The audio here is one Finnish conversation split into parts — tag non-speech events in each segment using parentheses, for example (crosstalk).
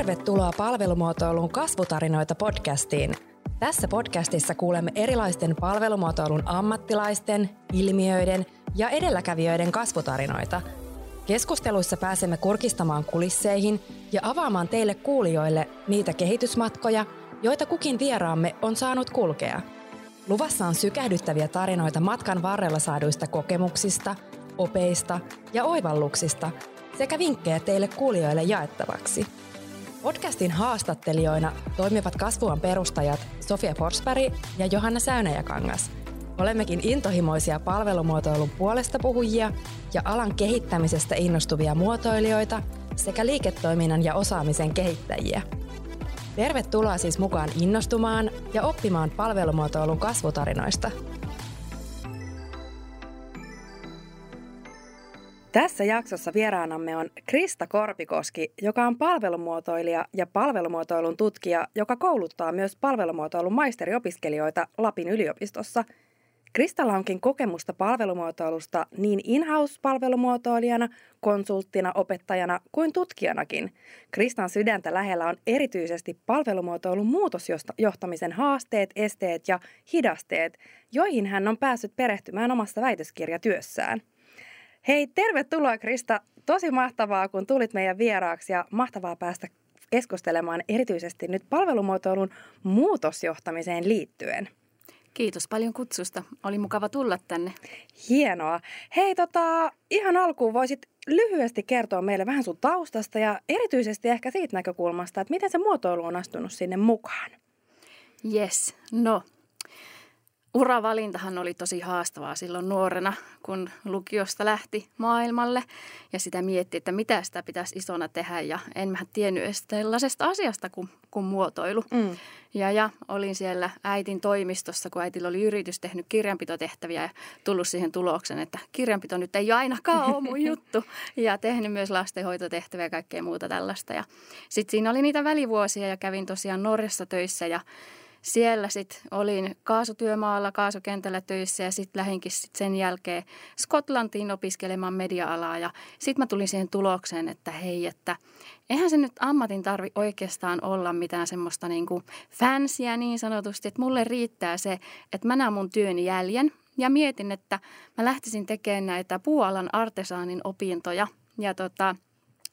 Tervetuloa palvelumuotoilun kasvutarinoita podcastiin. Tässä podcastissa kuulemme erilaisten palvelumuotoilun ammattilaisten, ilmiöiden ja edelläkävijöiden kasvutarinoita. Keskusteluissa pääsemme kurkistamaan kulisseihin ja avaamaan teille kuulijoille niitä kehitysmatkoja, joita kukin vieraamme on saanut kulkea. Luvassa on sykähdyttäviä tarinoita matkan varrella saaduista kokemuksista, opeista ja oivalluksista sekä vinkkejä teille kuulijoille jaettavaksi – Podcastin haastattelijoina toimivat kasvuan perustajat Sofia Forsberg ja Johanna Säynäjäkangas. Olemmekin intohimoisia palvelumuotoilun puolesta puhujia ja alan kehittämisestä innostuvia muotoilijoita sekä liiketoiminnan ja osaamisen kehittäjiä. Tervetuloa siis mukaan innostumaan ja oppimaan palvelumuotoilun kasvutarinoista – Tässä jaksossa vieraanamme on Krista Korpikoski, joka on palvelumuotoilija ja palvelumuotoilun tutkija, joka kouluttaa myös palvelumuotoilun maisteriopiskelijoita Lapin yliopistossa. Kristalla onkin kokemusta palvelumuotoilusta niin in-house-palvelumuotoilijana, konsulttina, opettajana kuin tutkijanakin. Kristan sydäntä lähellä on erityisesti palvelumuotoilun muutosjohtamisen haasteet, esteet ja hidasteet, joihin hän on päässyt perehtymään omassa väitöskirjatyössään. Hei, tervetuloa Krista. Tosi mahtavaa, kun tulit meidän vieraaksi ja mahtavaa päästä keskustelemaan erityisesti nyt palvelumuotoilun muutosjohtamiseen liittyen. Kiitos paljon kutsusta. Oli mukava tulla tänne. Hienoa. Hei, tota, ihan alkuun voisit lyhyesti kertoa meille vähän sun taustasta ja erityisesti ehkä siitä näkökulmasta, että miten se muotoilu on astunut sinne mukaan. Yes, no Uravalintahan oli tosi haastavaa silloin nuorena, kun lukiosta lähti maailmalle ja sitä mietti, että mitä sitä pitäisi isona tehdä ja en mä tiennyt edes sellaisesta asiasta kuin, kuin muotoilu. Mm. Ja, ja olin siellä äitin toimistossa, kun äitillä oli yritys tehnyt kirjanpitotehtäviä ja tullut siihen tuloksen, että kirjanpito nyt ei ainakaan ole mun (laughs) juttu. Ja tehnyt myös lastenhoitotehtäviä ja kaikkea muuta tällaista. Ja sitten siinä oli niitä välivuosia ja kävin tosiaan Norjassa töissä ja siellä sitten olin kaasutyömaalla, kaasukentällä töissä ja sitten lähinkin sit sen jälkeen Skotlantiin opiskelemaan media-alaa. Ja sitten mä tulin siihen tulokseen, että hei, että eihän se nyt ammatin tarvi oikeastaan olla mitään semmoista niin kuin fansia niin sanotusti, että mulle riittää se, että mä näen mun työn jäljen ja mietin, että mä lähtisin tekemään näitä puualan artesaanin opintoja. Ja tota,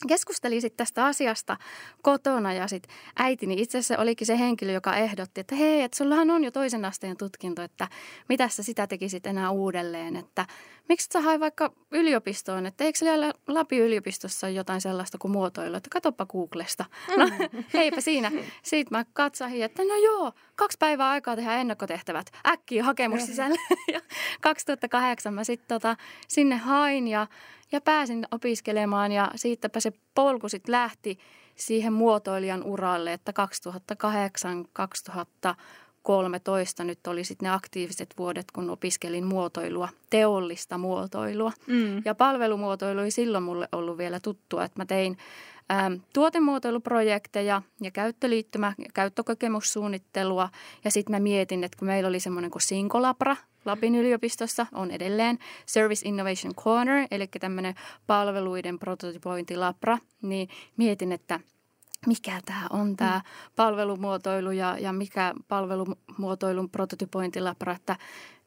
keskustelin sitten tästä asiasta kotona ja sitten äitini itse asiassa olikin se henkilö, joka ehdotti, että hei, että sullahan on jo toisen asteen tutkinto, että mitä sä sitä tekisit enää uudelleen, että miksi sä hae vaikka yliopistoon, että eikö siellä Lapin yliopistossa ole jotain sellaista kuin muotoilu, että katoppa Googlesta. No mm. heipä siinä. Sitten mä katsahin, että no joo, kaksi päivää aikaa tehdä ennakkotehtävät, äkkiä hakemus sisälle. ja 2008 mä sitten tota, sinne hain ja ja pääsin opiskelemaan ja siitäpä se polku sitten lähti siihen muotoilijan uralle, että 2008-2013 nyt oli sitten ne aktiiviset vuodet, kun opiskelin muotoilua, teollista muotoilua. Mm. Ja palvelumuotoilu ei silloin mulle ollut vielä tuttua, että mä tein tuotemuotoiluprojekteja ja käyttöliittymä- ja käyttökokemussuunnittelua. Ja sitten mä mietin, että kun meillä oli semmoinen kuin Sinkolabra, Lapin yliopistossa on edelleen Service Innovation Corner, eli tämmöinen palveluiden prototypointilabra, niin mietin, että mikä tämä on tämä palvelumuotoilu ja, ja mikä palvelumuotoilun prototypointilabra, että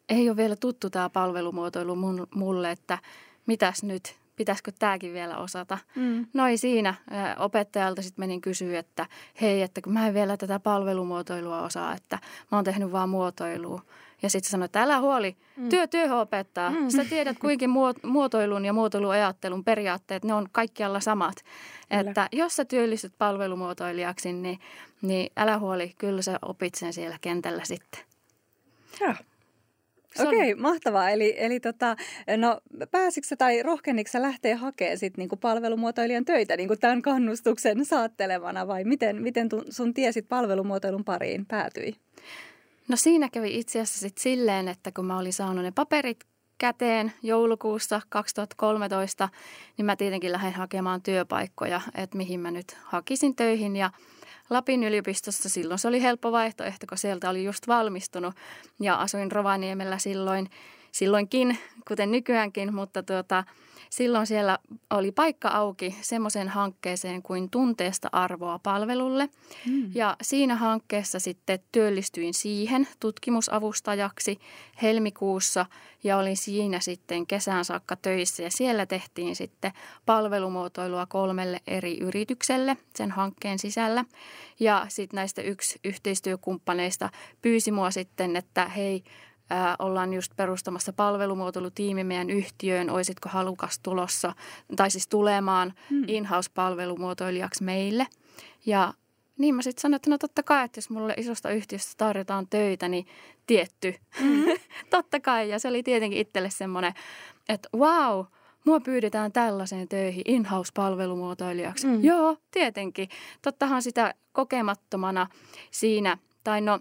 ei ole vielä tuttu tämä palvelumuotoilu mulle, että mitäs nyt, pitäisikö tämäkin vielä osata. Mm. No ei siinä. Opettajalta sitten menin kysyä, että hei, että kun mä en vielä tätä palvelumuotoilua osaa, että mä oon tehnyt vaan muotoilua. Ja sitten sanoi, että älä huoli, mm. työ työhön opettaa. Mm. Sä tiedät kuinkin muotoilun ja muotoiluajattelun periaatteet, ne on kaikkialla samat. Kyllä. Että jos sä työllistyt palvelumuotoilijaksi, niin, niin älä huoli, kyllä sä opit sen siellä kentällä sitten. Joo. Okei, okay, mahtavaa. Eli, eli tota, no, pääsitkö tai rohkenitko lähteä hakemaan sit niinku palvelumuotoilijan töitä niinku tämän kannustuksen saattelemana vai miten, miten sun tiesit palvelumuotoilun pariin päätyi? No siinä kävi itse asiassa sit silleen, että kun mä olin saanut ne paperit käteen joulukuussa 2013, niin mä tietenkin lähdin hakemaan työpaikkoja, että mihin mä nyt hakisin töihin ja Lapin yliopistossa silloin se oli helppo vaihtoehto, kun sieltä oli just valmistunut ja asuin Rovaniemellä silloin. Silloinkin, kuten nykyäänkin, mutta tuota, silloin siellä oli paikka auki semmoiseen hankkeeseen kuin tunteesta arvoa palvelulle. Mm. Ja siinä hankkeessa sitten työllistyin siihen tutkimusavustajaksi helmikuussa ja olin siinä sitten kesän saakka töissä. Ja siellä tehtiin sitten palvelumuotoilua kolmelle eri yritykselle sen hankkeen sisällä. Ja sitten näistä yksi yhteistyökumppaneista pyysi mua sitten, että hei, Ää, ollaan just perustamassa palvelumuotoilutiimi meidän yhtiöön, oisitko halukas tulossa, tai siis tulemaan hmm. in-house-palvelumuotoilijaksi meille. Ja niin mä sitten sanoin, että no totta kai, että jos mulle isosta yhtiöstä tarjotaan töitä, niin tietty. Mm-hmm. (laughs) totta kai, ja se oli tietenkin itselle semmoinen, että wow, mua pyydetään tällaiseen töihin in-house-palvelumuotoilijaksi. Mm. Joo, tietenkin. Tottahan sitä kokemattomana siinä, tai no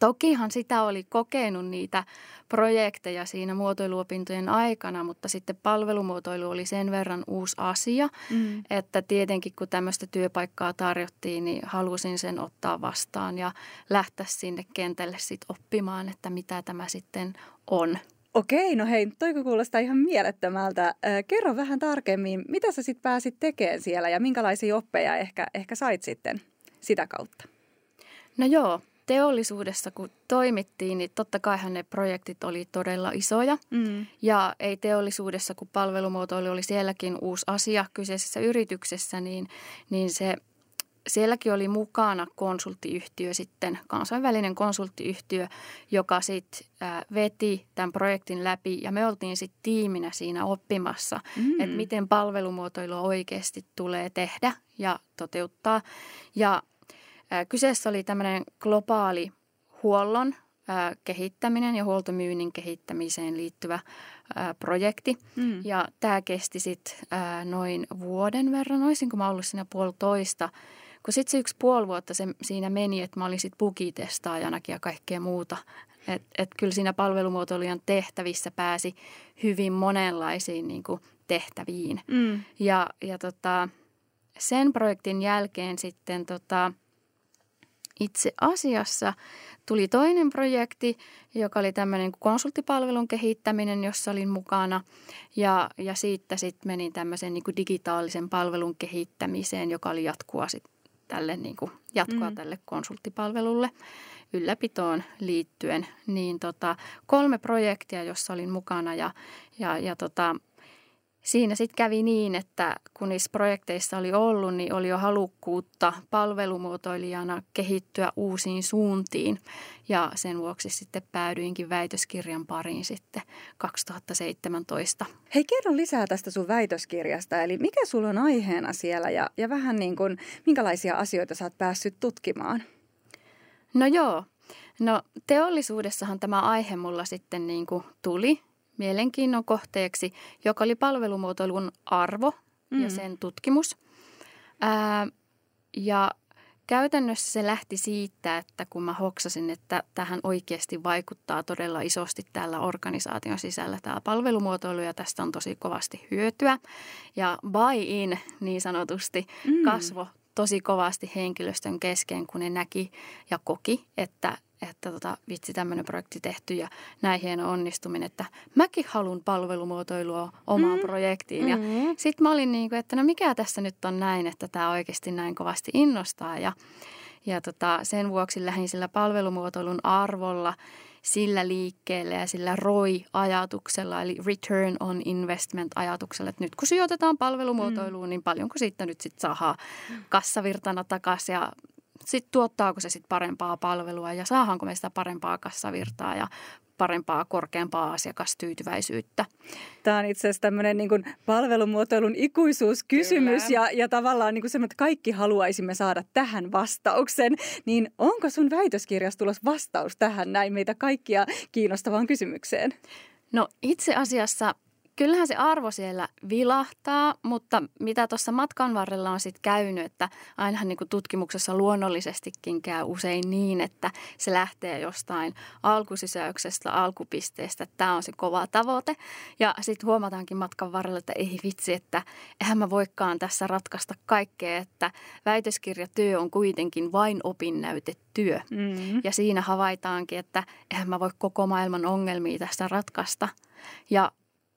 Tokihan sitä oli kokenut niitä projekteja siinä muotoiluopintojen aikana, mutta sitten palvelumuotoilu oli sen verran uusi asia, mm. että tietenkin kun tämmöistä työpaikkaa tarjottiin, niin halusin sen ottaa vastaan ja lähteä sinne kentälle sitten oppimaan, että mitä tämä sitten on. Okei, no hei, toiko kuulostaa ihan mielettömältä. Kerro vähän tarkemmin, mitä sä sitten pääsit tekemään siellä ja minkälaisia oppeja ehkä, ehkä sait sitten sitä kautta? No joo, teollisuudessa kun toimittiin, niin totta kaihan ne projektit oli todella isoja. Mm. Ja ei teollisuudessa, kun palvelumuotoilu oli sielläkin uusi asia kyseisessä yrityksessä, niin, niin se sielläkin oli mukana konsulttiyhtiö sitten, kansainvälinen konsulttiyhtiö, joka sitten veti tämän projektin läpi ja me oltiin sitten tiiminä siinä oppimassa, mm. että miten palvelumuotoilu oikeasti tulee tehdä ja toteuttaa. Ja Kyseessä oli tämmöinen globaali huollon kehittäminen ja huoltomyynnin kehittämiseen liittyvä projekti. Mm. Ja tämä kesti sitten noin vuoden verran, olisinko mä ollut siinä puolitoista. Kun sitten se yksi puoli vuotta se, siinä meni, että mä olin sitten bugitestaajanakin ja kaikkea muuta. Että et kyllä siinä palvelumuotoilijan tehtävissä pääsi hyvin monenlaisiin niin kuin tehtäviin. Mm. Ja, ja tota, sen projektin jälkeen sitten tota, – itse asiassa tuli toinen projekti, joka oli tämmöinen konsulttipalvelun kehittäminen, jossa olin mukana. Ja, ja siitä sitten menin tämmöisen niin digitaalisen palvelun kehittämiseen, joka oli jatkua sit tälle, niin kuin, jatkoa mm. tälle konsulttipalvelulle ylläpitoon liittyen. Niin tota, kolme projektia, jossa olin mukana ja, ja, ja tota, siinä sitten kävi niin, että kun niissä projekteissa oli ollut, niin oli jo halukkuutta palvelumuotoilijana kehittyä uusiin suuntiin. Ja sen vuoksi sitten päädyinkin väitöskirjan pariin sitten 2017. Hei, kerro lisää tästä sun väitöskirjasta. Eli mikä sulla on aiheena siellä ja, ja vähän niin kuin, minkälaisia asioita sä oot päässyt tutkimaan? No joo. No teollisuudessahan tämä aihe mulla sitten niin kuin tuli mielenkiinnon kohteeksi, joka oli palvelumuotoilun arvo mm. ja sen tutkimus. Ää, ja käytännössä se lähti siitä, että kun mä hoksasin, että tähän oikeasti vaikuttaa todella isosti täällä organisaation sisällä tämä palvelumuotoilu ja tästä on tosi kovasti hyötyä. Ja buy-in niin sanotusti mm. kasvo tosi kovasti henkilöstön kesken, kun ne näki ja koki, että että tota, vitsi tämmöinen projekti tehty ja näin hieno onnistuminen, että mäkin haluan palvelumuotoilua omaan mm. projektiin. Ja mm-hmm. sitten mä olin niin kuin, että no mikä tässä nyt on näin, että tämä oikeasti näin kovasti innostaa ja, ja tota, sen vuoksi lähdin sillä palvelumuotoilun arvolla sillä liikkeelle ja sillä ROI-ajatuksella, eli Return on Investment-ajatuksella, että nyt kun sijoitetaan palvelumuotoiluun, mm. niin paljonko siitä nyt sitten saadaan kassavirtana takaisin ja sitten tuottaako se sitten parempaa palvelua ja saahanko me sitä parempaa kassavirtaa ja parempaa, korkeampaa asiakastyytyväisyyttä. Tämä on itse asiassa tämmöinen niin kuin palvelumuotoilun ikuisuuskysymys ja, ja tavallaan niin kuin semmoinen, että kaikki haluaisimme saada tähän vastauksen. Niin onko sun väitöskirjassa tulos vastaus tähän näin meitä kaikkia kiinnostavaan kysymykseen? No itse asiassa kyllähän se arvo siellä vilahtaa, mutta mitä tuossa matkan varrella on sitten käynyt, että ainahan niin kuin tutkimuksessa luonnollisestikin käy usein niin, että se lähtee jostain alkusysäyksestä, alkupisteestä, että tämä on se kova tavoite. Ja sitten huomataankin matkan varrella, että ei vitsi, että eihän mä voikaan tässä ratkaista kaikkea, että väitöskirjatyö on kuitenkin vain opinnäytetyö. Mm-hmm. Ja siinä havaitaankin, että eihän mä voi koko maailman ongelmia tässä ratkaista. Ja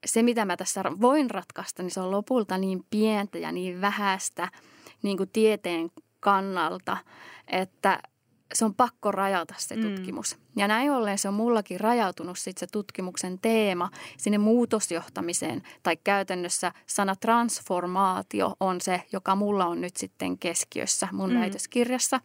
se, mitä mä tässä voin ratkaista, niin se on lopulta niin pientä ja niin vähäistä niin kuin tieteen kannalta, että se on pakko rajata se mm. tutkimus. Mm. Ja näin ollen se on mullakin rajautunut sit se tutkimuksen teema sinne muutosjohtamiseen. Tai käytännössä sana transformaatio on se, joka mulla on nyt sitten keskiössä mun mm. väitöskirjassa.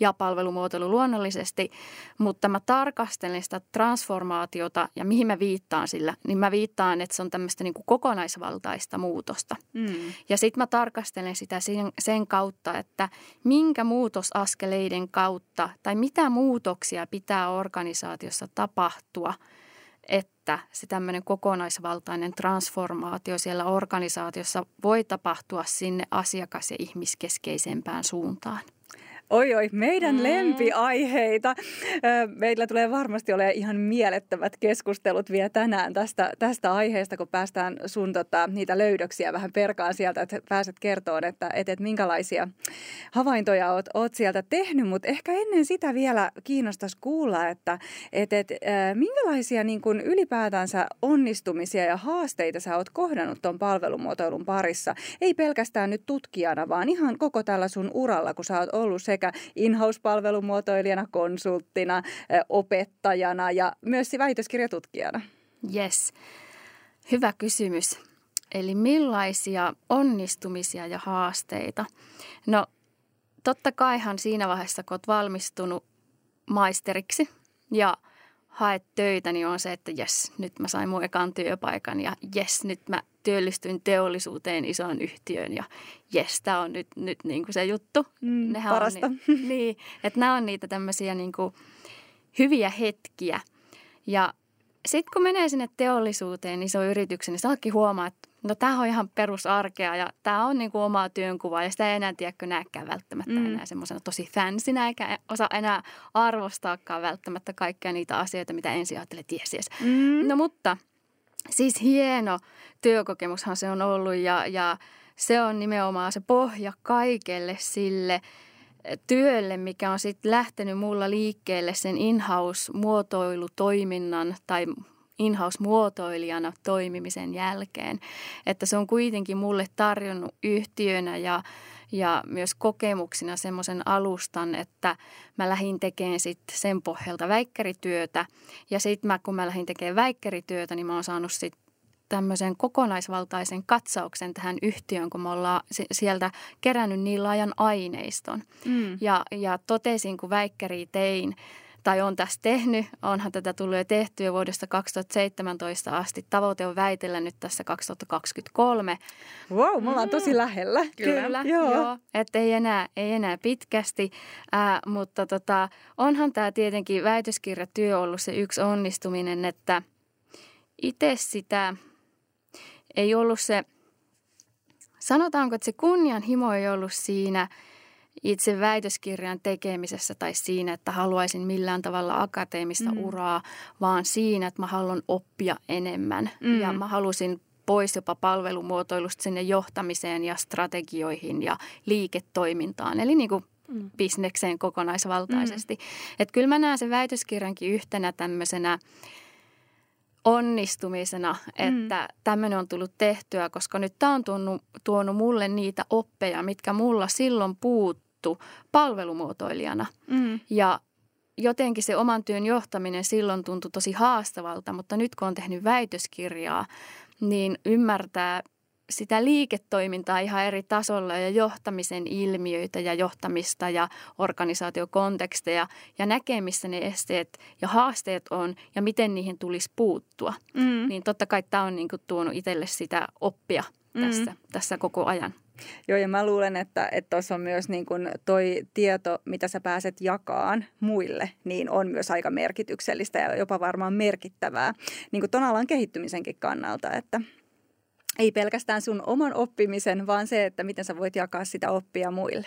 Ja palvelumuotoilu luonnollisesti. Mutta mä tarkastelen sitä transformaatiota ja mihin mä viittaan sillä. Niin mä viittaan, että se on tämmöistä niin kuin kokonaisvaltaista muutosta. Mm. Ja sitten mä tarkastelen sitä sen, sen kautta, että minkä muutosaskeleiden kautta tai mitä muutoksia pitää olla organisaatiossa tapahtua, että se tämmöinen kokonaisvaltainen transformaatio siellä organisaatiossa voi tapahtua sinne asiakas- ja ihmiskeskeisempään suuntaan. Oi oi, meidän mm. lempiaiheita. Meillä tulee varmasti olemaan ihan mielettömät keskustelut vielä tänään tästä, tästä aiheesta, kun päästään sun tota, niitä löydöksiä vähän perkaan sieltä, että pääset kertoon, että, että, että minkälaisia havaintoja oot, oot sieltä tehnyt. Mutta ehkä ennen sitä vielä kiinnostaisi kuulla, että, että, että minkälaisia niin kuin ylipäätänsä onnistumisia ja haasteita sä oot kohdannut tuon palvelumuotoilun parissa. Ei pelkästään nyt tutkijana, vaan ihan koko tällä sun uralla, kun sä oot ollut se sekä in-house-palvelumuotoilijana, konsulttina, opettajana ja myös väitöskirjatutkijana? Yes. Hyvä kysymys. Eli millaisia onnistumisia ja haasteita? No totta kaihan siinä vaiheessa, kun olet valmistunut maisteriksi ja haet töitä, niin on se, että jes, nyt mä sain mun ekan työpaikan ja jes, nyt mä työllistyin teollisuuteen isoon yhtiöön ja jes, tämä on nyt, nyt niin kuin se juttu. Mm, Nehän parasta. On, (laughs) niin, niin, että nämä on niitä tämmöisiä niin kuin hyviä hetkiä. Ja sitten kun menee sinne teollisuuteen, niin se on yrityksen, niin saakin huomaa, että no tämä on ihan perusarkea ja tämä on niin kuin omaa työnkuvaa ja sitä ei enää tiedäkö näkään välttämättä mm. enää semmoisena tosi fansinä eikä osaa enää arvostaakaan välttämättä kaikkia niitä asioita, mitä ensin ajattelee, tiesies. Mm. No mutta siis hieno työkokemushan se on ollut ja, ja se on nimenomaan se pohja kaikelle sille työlle, mikä on sitten lähtenyt mulla liikkeelle sen in-house-muotoilutoiminnan tai in-house-muotoilijana toimimisen jälkeen. Että se on kuitenkin mulle tarjonnut yhtiönä ja, ja myös kokemuksina semmoisen alustan, että mä lähdin tekemään sit sen pohjalta väikkärityötä. Ja sitten mä, kun mä lähdin tekemään väikkärityötä, niin mä oon saanut sitten tämmöisen kokonaisvaltaisen katsauksen tähän yhtiöön, kun me ollaan sieltä kerännyt niin laajan aineiston. Mm. Ja, ja totesin, kun väikkäri tein, tai on tässä tehnyt, onhan tätä tullut jo tehty jo vuodesta 2017 asti. Tavoite on väitellä nyt tässä 2023. Wow, me ollaan mm. tosi lähellä. Kyllä, Kyllä joo. joo. Että ei enää, ei enää pitkästi, äh, mutta tota, onhan tämä tietenkin väitöskirjatyö ollut se yksi onnistuminen, että itse sitä ei ollut se, sanotaanko, että se kunnianhimo ei ollut siinä itse väitöskirjan tekemisessä tai siinä, että haluaisin millään tavalla akateemista mm. uraa, vaan siinä, että mä haluan oppia enemmän. Mm. Ja mä halusin pois jopa palvelumuotoilusta sinne johtamiseen ja strategioihin ja liiketoimintaan. Eli niin kuin mm. bisnekseen kokonaisvaltaisesti. Mm. Että kyllä mä näen sen väitöskirjankin yhtenä tämmöisenä – onnistumisena, mm. että mm. tämmöinen on tullut tehtyä, koska nyt tämä on tuonut, tuonut mulle niitä oppeja, mitkä mulla silloin puuttu palvelumuotoilijana. Mm. Ja jotenkin se oman työn johtaminen silloin tuntui tosi haastavalta, mutta nyt kun on tehnyt väitöskirjaa, niin ymmärtää sitä liiketoimintaa ihan eri tasolla ja johtamisen ilmiöitä ja johtamista ja organisaatiokonteksteja ja näkee, missä ne esteet ja haasteet on ja miten niihin tulisi puuttua. Mm. Niin totta kai tämä on niin kuin tuonut itselle sitä oppia mm. tässä, tässä koko ajan. Joo, ja mä luulen, että tuossa on myös niin kun toi tieto, mitä sä pääset jakaan muille, niin on myös aika merkityksellistä ja jopa varmaan merkittävää niin kuin ton alan kehittymisenkin kannalta, että – ei pelkästään sun oman oppimisen, vaan se, että miten sä voit jakaa sitä oppia muille.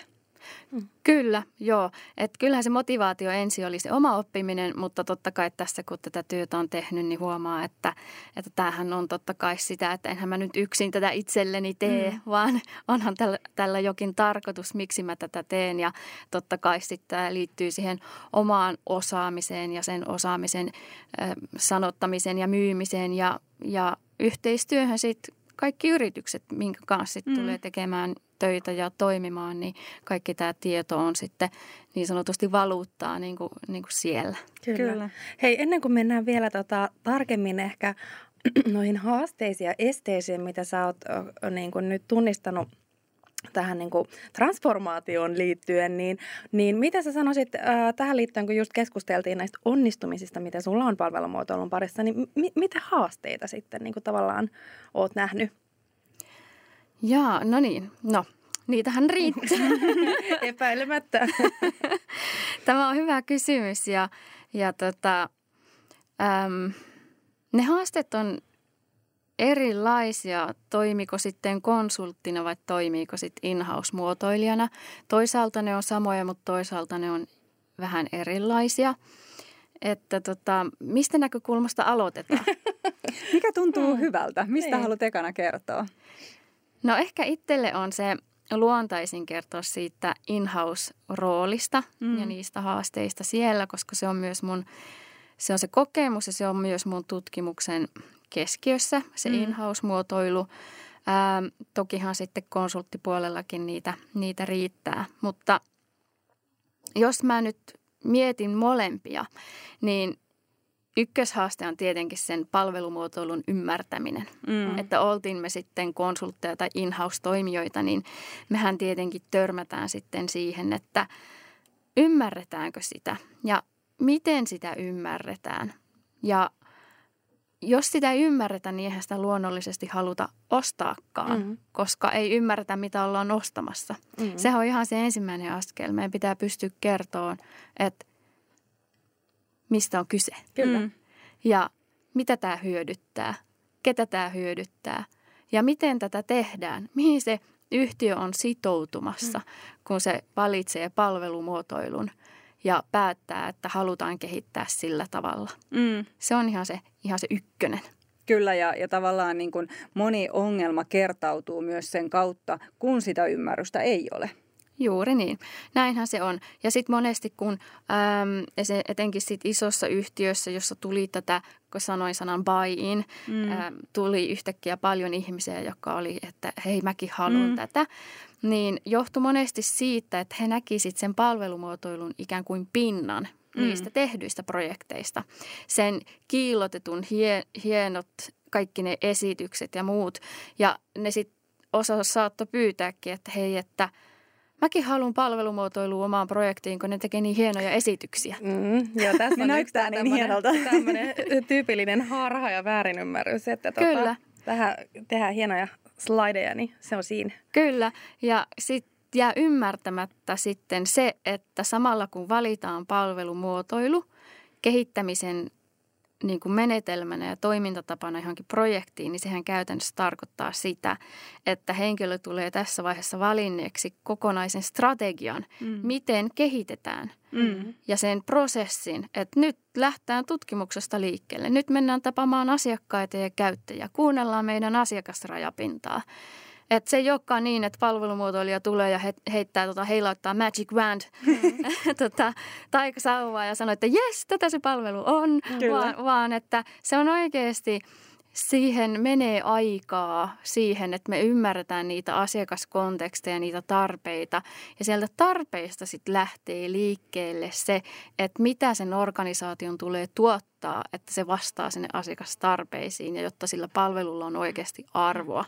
Mm. Kyllä, joo. Et kyllähän se motivaatio ensin oli se oma oppiminen, mutta totta kai tässä kun tätä työtä on tehnyt, niin huomaa, että, että tämähän on totta kai sitä, että enhän mä nyt yksin tätä itselleni tee, mm. vaan (laughs) onhan tällä, tällä jokin tarkoitus, miksi mä tätä teen. Ja totta kai sitten tämä liittyy siihen omaan osaamiseen ja sen osaamisen äh, sanottamisen ja myymiseen ja, ja yhteistyöhön sitten kaikki yritykset, minkä kanssa sit mm. tulee tekemään töitä ja toimimaan, niin kaikki tämä tieto on sitten niin sanotusti valuuttaa niin kuin, niin kuin siellä. Kyllä. Kyllä. Hei, ennen kuin mennään vielä tota, tarkemmin ehkä (clears throat) noihin haasteisiin ja esteisiin, mitä sä oot niin kuin nyt tunnistanut tähän niin kuin transformaatioon liittyen, niin, niin mitä sä sanoisit äh, tähän liittyen, kun just keskusteltiin näistä onnistumisista, mitä sulla on palvelumuotoilun parissa, niin mi- mitä haasteita sitten niin kuin tavallaan oot nähnyt? Jaa, no niin. No, niitähän riittää. (laughs) Epäilemättä. (laughs) Tämä on hyvä kysymys ja, ja tota, äm, ne haasteet on erilaisia, toimiko sitten konsulttina vai toimiiko sitten in-house-muotoilijana. Toisaalta ne on samoja, mutta toisaalta ne on vähän erilaisia. Että tota, mistä näkökulmasta aloitetaan? (laughs) Mikä tuntuu hmm. hyvältä? Mistä niin. haluat ekana kertoa? No ehkä itselle on se luontaisin kertoa siitä in-house-roolista mm. ja niistä haasteista siellä, koska se on myös mun, se on se kokemus ja se on myös mun tutkimuksen keskiössä, se mm. in-house-muotoilu. Ää, tokihan sitten konsulttipuolellakin niitä, niitä riittää, mutta jos mä nyt mietin molempia, niin ykköshaaste on tietenkin sen palvelumuotoilun ymmärtäminen. Mm. Että oltiin me sitten konsultteja tai in-house-toimijoita, niin mehän tietenkin törmätään sitten siihen, että ymmärretäänkö sitä ja miten sitä ymmärretään. Ja jos sitä ei ymmärretä, niin eihän sitä luonnollisesti haluta ostaakaan, mm. koska ei ymmärretä, mitä ollaan ostamassa. Mm. Sehän on ihan se ensimmäinen askel. Meidän pitää pystyä kertomaan, että mistä on kyse. Kyllä. Mm. Ja mitä tämä hyödyttää, ketä tämä hyödyttää ja miten tätä tehdään, mihin se yhtiö on sitoutumassa, mm. kun se valitsee palvelumuotoilun ja päättää, että halutaan kehittää sillä tavalla. Mm. Se on ihan se, ihan se ykkönen. Kyllä, ja, ja tavallaan niin kuin moni ongelma kertautuu myös sen kautta, kun sitä ymmärrystä ei ole. Juuri niin. Näinhän se on. Ja sitten monesti kun äm, etenkin sit isossa yhtiössä, jossa tuli tätä, kun sanoin sanan buy-in, mm. äm, tuli yhtäkkiä paljon ihmisiä, jotka oli, että hei mäkin haluan mm. tätä. Niin johtui monesti siitä, että he näkisivät sen palvelumuotoilun ikään kuin pinnan mm. niistä tehdyistä projekteista. Sen kiillotetun hie, hienot kaikki ne esitykset ja muut. Ja ne sitten osa saattoi pyytääkin, että hei, että – Mäkin haluan palvelumuotoilua omaan projektiin, kun ne tekee niin hienoja esityksiä. Mm, joo, tässä (laughs) on yksi niin hienolta. (laughs) tämmöinen tyypillinen harha ja väärinymmärrys, että tuota, Kyllä. Tähän tehdään hienoja slideja, niin se on siinä. Kyllä, ja sitten jää ymmärtämättä sitten se, että samalla kun valitaan palvelumuotoilu, kehittämisen niin kuin menetelmänä ja toimintatapana johonkin projektiin, niin sehän käytännössä tarkoittaa sitä, että henkilö tulee tässä vaiheessa valinneeksi kokonaisen strategian, mm. miten kehitetään mm. ja sen prosessin, että nyt lähtään tutkimuksesta liikkeelle. Nyt mennään tapamaan asiakkaita ja käyttäjiä, kuunnellaan meidän asiakasrajapintaa. Et se ei olekaan niin, että palvelumuotoilija tulee ja he, heittää, tota, heilauttaa Magic Wand mm. (laughs) tota, taikasauvaa ja sanoo, että jes, tätä se palvelu on, vaan, vaan että se on oikeasti siihen menee aikaa siihen, että me ymmärretään niitä asiakaskonteksteja, niitä tarpeita. Ja sieltä tarpeista sitten lähtee liikkeelle se, että mitä sen organisaation tulee tuottaa, että se vastaa sinne asiakastarpeisiin ja jotta sillä palvelulla on oikeasti arvoa.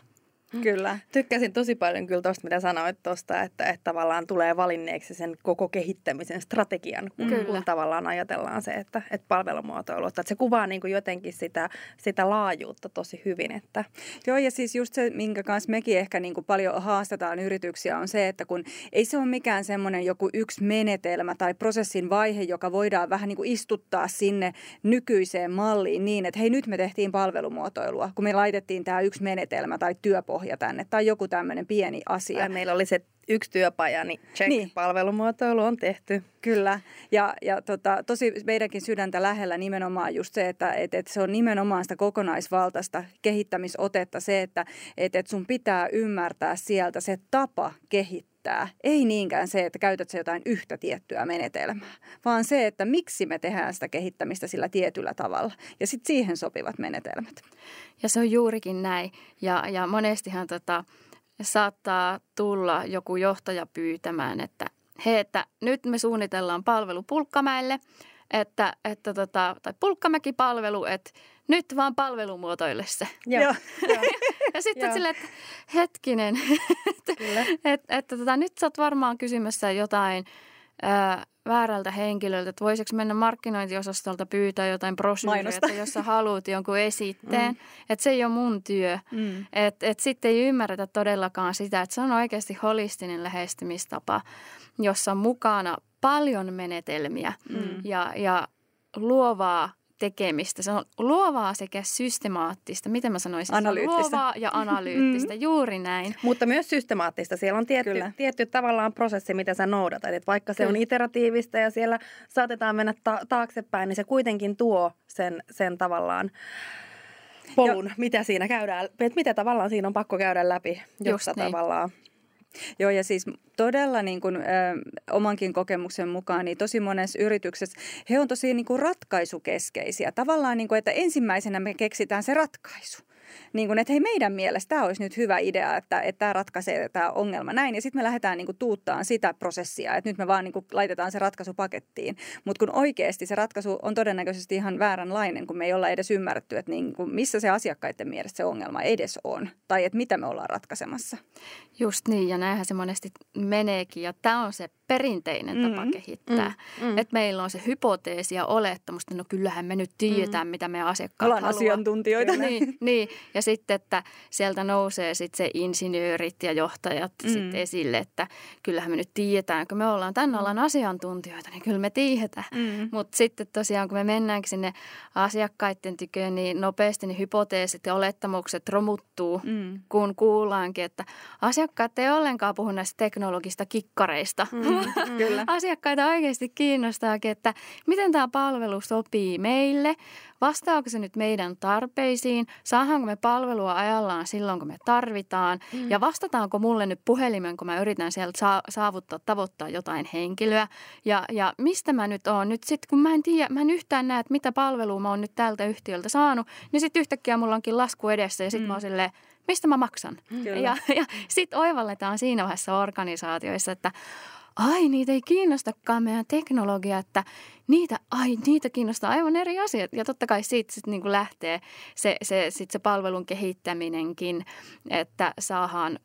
Kyllä. Tykkäsin tosi paljon kyllä tuosta, mitä sanoit tuosta, että, että tavallaan tulee valinneeksi sen koko kehittämisen strategian, kun, kyllä. kun tavallaan ajatellaan se, että, että palvelumuotoilu, että se kuvaa niin kuin jotenkin sitä, sitä laajuutta tosi hyvin. Että. Joo, ja siis just se, minkä kanssa mekin ehkä niin kuin paljon haastetaan yrityksiä, on se, että kun ei se ole mikään semmoinen joku yksi menetelmä tai prosessin vaihe, joka voidaan vähän niin kuin istuttaa sinne nykyiseen malliin niin, että hei nyt me tehtiin palvelumuotoilua, kun me laitettiin tämä yksi menetelmä tai työpohja tänne tai joku tämmöinen pieni asia. Tai meillä oli se yksi työpaja, niin check, niin. palvelumuotoilu on tehty. Kyllä, ja, ja tota, tosi meidänkin sydäntä lähellä nimenomaan just se, että et, et se on nimenomaan sitä kokonaisvaltaista kehittämisotetta, se, että et, et sun pitää ymmärtää sieltä se tapa kehittää Ei niinkään se, että käytät se jotain yhtä tiettyä menetelmää, vaan se, että miksi me tehdään sitä kehittämistä sillä tietyllä tavalla ja sitten siihen sopivat menetelmät. Ja se on juurikin näin. Ja, ja monestihan tota, saattaa tulla joku johtaja pyytämään, että he, että nyt me suunnitellaan palvelu Pulkkamäelle, että, että tota, tai Pulkkamäki-palvelu, että nyt vaan palvelumuotoille se. Joo. ja sitten silleen, että hetkinen, että, (laughs) että, että tota, nyt sä oot varmaan kysymässä jotain ää, väärältä henkilöltä, että voisiko mennä markkinointiosastolta pyytää jotain brosyyriä, jos sä haluat jonkun esitteen. Mm. Että se ei ole mun työ. Mm. Että et sitten ei ymmärretä todellakaan sitä, että se on oikeasti holistinen lähestymistapa, jossa on mukana paljon menetelmiä mm. ja, ja luovaa tekemistä. Se on luovaa sekä systemaattista, miten mä sanoisin? Analyyttistä. luovaa ja (laughs) analyyttistä, mm. juuri näin. Mutta myös systemaattista. Siellä on tietty, tietty tavallaan prosessi, mitä sä noudatat. Et vaikka se Kyllä. on iteratiivista ja siellä saatetaan mennä ta- taaksepäin, niin se kuitenkin tuo sen, sen tavallaan polun, ja, mitä siinä käydään, mitä tavallaan siinä on pakko käydä läpi, jotta niin. tavallaan Joo, ja siis todella niin kuin, ö, omankin kokemuksen mukaan, niin tosi monessa yrityksessä he on tosi niin kuin ratkaisukeskeisiä. Tavallaan, niin kuin, että ensimmäisenä me keksitään se ratkaisu niin kuin, että hei meidän mielestä tämä olisi nyt hyvä idea, että, että tämä ratkaisee tämä ongelma näin. Ja sitten me lähdetään niin kuin, tuuttaan sitä prosessia, että nyt me vaan niin kuin, laitetaan se ratkaisu pakettiin. Mutta kun oikeasti se ratkaisu on todennäköisesti ihan vääränlainen, kun me ei olla edes ymmärretty, että niin kuin, missä se asiakkaiden mielestä se ongelma edes on. Tai että mitä me ollaan ratkaisemassa. Just niin, ja näinhän se monesti meneekin. Ja tämä on se perinteinen mm-hmm. tapa kehittää. Mm-hmm. Että meillä on se hypoteesi ja olettamus, että no kyllähän me nyt tiedetään, mm-hmm. mitä meidän asiakkaat Ollaan haluaa. asiantuntijoita. Niin, niin, ja sitten, että sieltä nousee sitten se insinöörit ja johtajat mm. sitten esille, että kyllähän me nyt tiedetään, kun me ollaan tämän alan asiantuntijoita, niin kyllä me tiedetään. Mm. Mutta sitten tosiaan, kun me mennäänkin sinne asiakkaiden tyköön, niin nopeasti ne hypoteesit ja olettamukset romuttuu, mm. kun kuullaankin, että asiakkaat ei ollenkaan puhu näistä teknologista kikkareista. Mm. Kyllä. (laughs) Asiakkaita oikeasti kiinnostaakin, että miten tämä palvelu sopii meille, vastaako se nyt meidän tarpeisiin, saahanko me palvelua ajallaan silloin, kun me tarvitaan mm. ja vastataanko mulle nyt puhelimen, kun mä yritän sieltä saavuttaa, tavoittaa jotain henkilöä ja, ja mistä mä nyt oon nyt sitten, kun mä en tiedä, mä en yhtään näe, että mitä palvelua mä oon nyt tältä yhtiöltä saanut, niin sitten yhtäkkiä mulla onkin lasku edessä ja sitten mm. mä oon silleen, mistä mä maksan? Kyllä. Ja, ja sitten oivalletaan siinä vaiheessa organisaatioissa, että ai niitä ei kiinnostakaan meidän teknologia, että niitä, ai, niitä kiinnostaa aivan eri asiat. Ja totta kai siitä sitten niin lähtee se, se, sit se palvelun kehittäminenkin, että saadaan,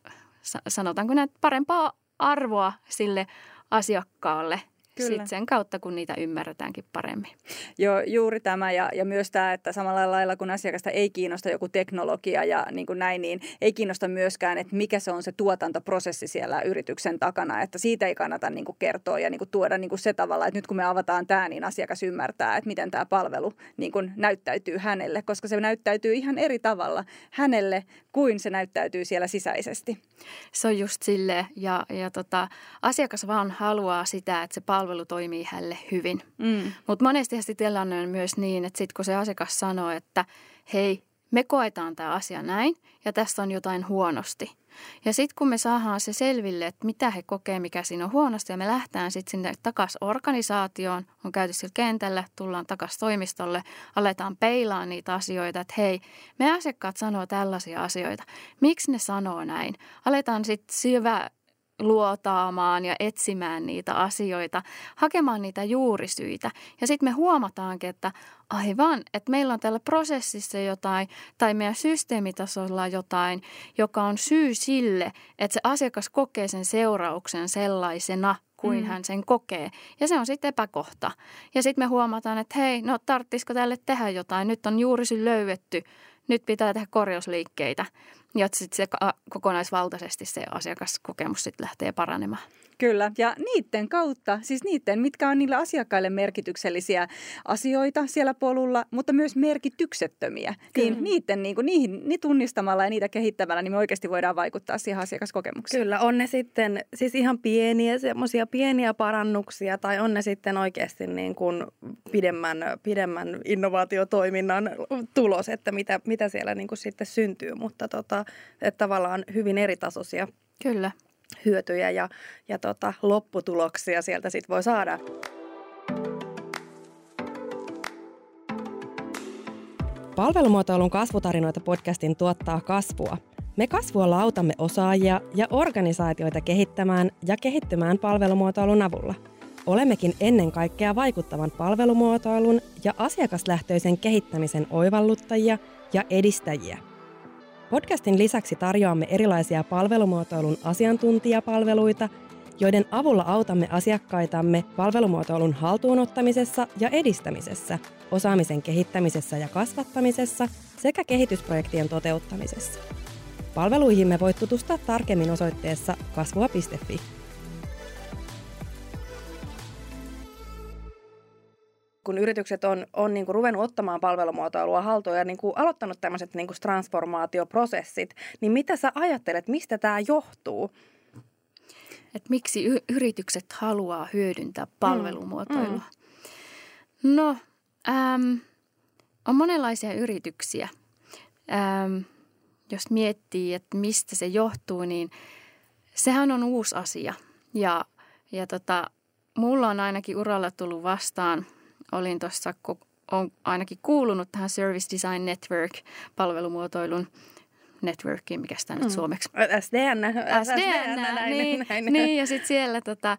sanotaanko näin, parempaa arvoa sille asiakkaalle – Kyllä. Sit sen kautta, kun niitä ymmärretäänkin paremmin. Joo, juuri tämä ja, ja myös tämä, että samalla lailla kun asiakasta ei kiinnosta joku teknologia ja niin kuin näin, niin ei kiinnosta myöskään, että mikä se on se tuotantoprosessi siellä yrityksen takana, että siitä ei kannata niin kuin kertoa ja niin kuin tuoda niin kuin se tavalla, että nyt kun me avataan tämä, niin asiakas ymmärtää, että miten tämä palvelu niin kuin näyttäytyy hänelle, koska se näyttäytyy ihan eri tavalla hänelle kuin se näyttäytyy siellä sisäisesti. Se on just silleen ja, ja tota, asiakas vaan haluaa sitä, että se palvelu palvelu toimii hänelle hyvin. Mm. Mutta monesti tilanne on myös niin, että sitten kun se asiakas sanoo, että hei, me koetaan tämä asia näin ja tässä on jotain huonosti. Ja sitten kun me saadaan se selville, että mitä he kokee, mikä siinä on huonosti ja me lähtään sitten sinne takaisin organisaatioon, on käyty sillä kentällä, tullaan takaisin toimistolle, aletaan peilaa niitä asioita, että hei, me asiakkaat sanoo tällaisia asioita. Miksi ne sanoo näin? Aletaan sitten syvä luotaamaan ja etsimään niitä asioita, hakemaan niitä juurisyitä. Ja sitten me huomataankin, että aivan, että meillä on tällä prosessissa jotain tai meidän systeemitasolla jotain, joka on syy sille, että se asiakas kokee sen seurauksen sellaisena kuin mm. hän sen kokee. Ja se on sitten epäkohta. Ja sitten me huomataan, että hei, no tarttisiko tälle tehdä jotain? Nyt on juurisy löydetty, nyt pitää tehdä korjausliikkeitä ja sitten se kokonaisvaltaisesti se asiakaskokemus sitten lähtee paranemaan. Kyllä, ja niiden kautta, siis niiden, mitkä on niille asiakkaille merkityksellisiä asioita siellä polulla, mutta myös merkityksettömiä, niin Kyllä. niin niiden niin kuin, niihin, niin tunnistamalla ja niitä kehittämällä, niin me oikeasti voidaan vaikuttaa siihen asiakaskokemukseen. Kyllä, on ne sitten siis ihan pieniä, semmoisia pieniä parannuksia, tai on ne sitten oikeasti niin kuin pidemmän, pidemmän innovaatiotoiminnan tulos, että mitä, mitä siellä niin kuin sitten syntyy, mutta tota, että tavallaan hyvin eritasoisia. Kyllä hyötyjä ja, ja tota, lopputuloksia sieltä sitten voi saada. Palvelumuotoilun kasvutarinoita podcastin tuottaa kasvua. Me kasvualla autamme osaajia ja organisaatioita kehittämään ja kehittymään palvelumuotoilun avulla. Olemmekin ennen kaikkea vaikuttavan palvelumuotoilun ja asiakaslähtöisen kehittämisen oivalluttajia ja edistäjiä – Podcastin lisäksi tarjoamme erilaisia palvelumuotoilun asiantuntijapalveluita, joiden avulla autamme asiakkaitamme palvelumuotoilun haltuunottamisessa ja edistämisessä, osaamisen kehittämisessä ja kasvattamisessa sekä kehitysprojektien toteuttamisessa. Palveluihimme voit tutustua tarkemmin osoitteessa kasvua.fi. kun yritykset on, on niin kuin ruvennut ottamaan palvelumuotoilua haltuun ja niin kuin aloittanut tämmöiset niin kuin transformaatioprosessit, niin mitä sä ajattelet, mistä tämä johtuu? Et miksi y- yritykset haluaa hyödyntää palvelumuotoilua? Mm. Mm. No, äm, on monenlaisia yrityksiä. Äm, jos miettii, että mistä se johtuu, niin sehän on uusi asia. Ja, ja tota, mulla on ainakin uralla tullut vastaan – olin tuossa, on ainakin kuulunut tähän Service Design Network-palvelumuotoilun networkiin, mikä sitä nyt mm. suomeksi? SDN. SDN, näin, niin, näin. niin, ja sitten siellä tota,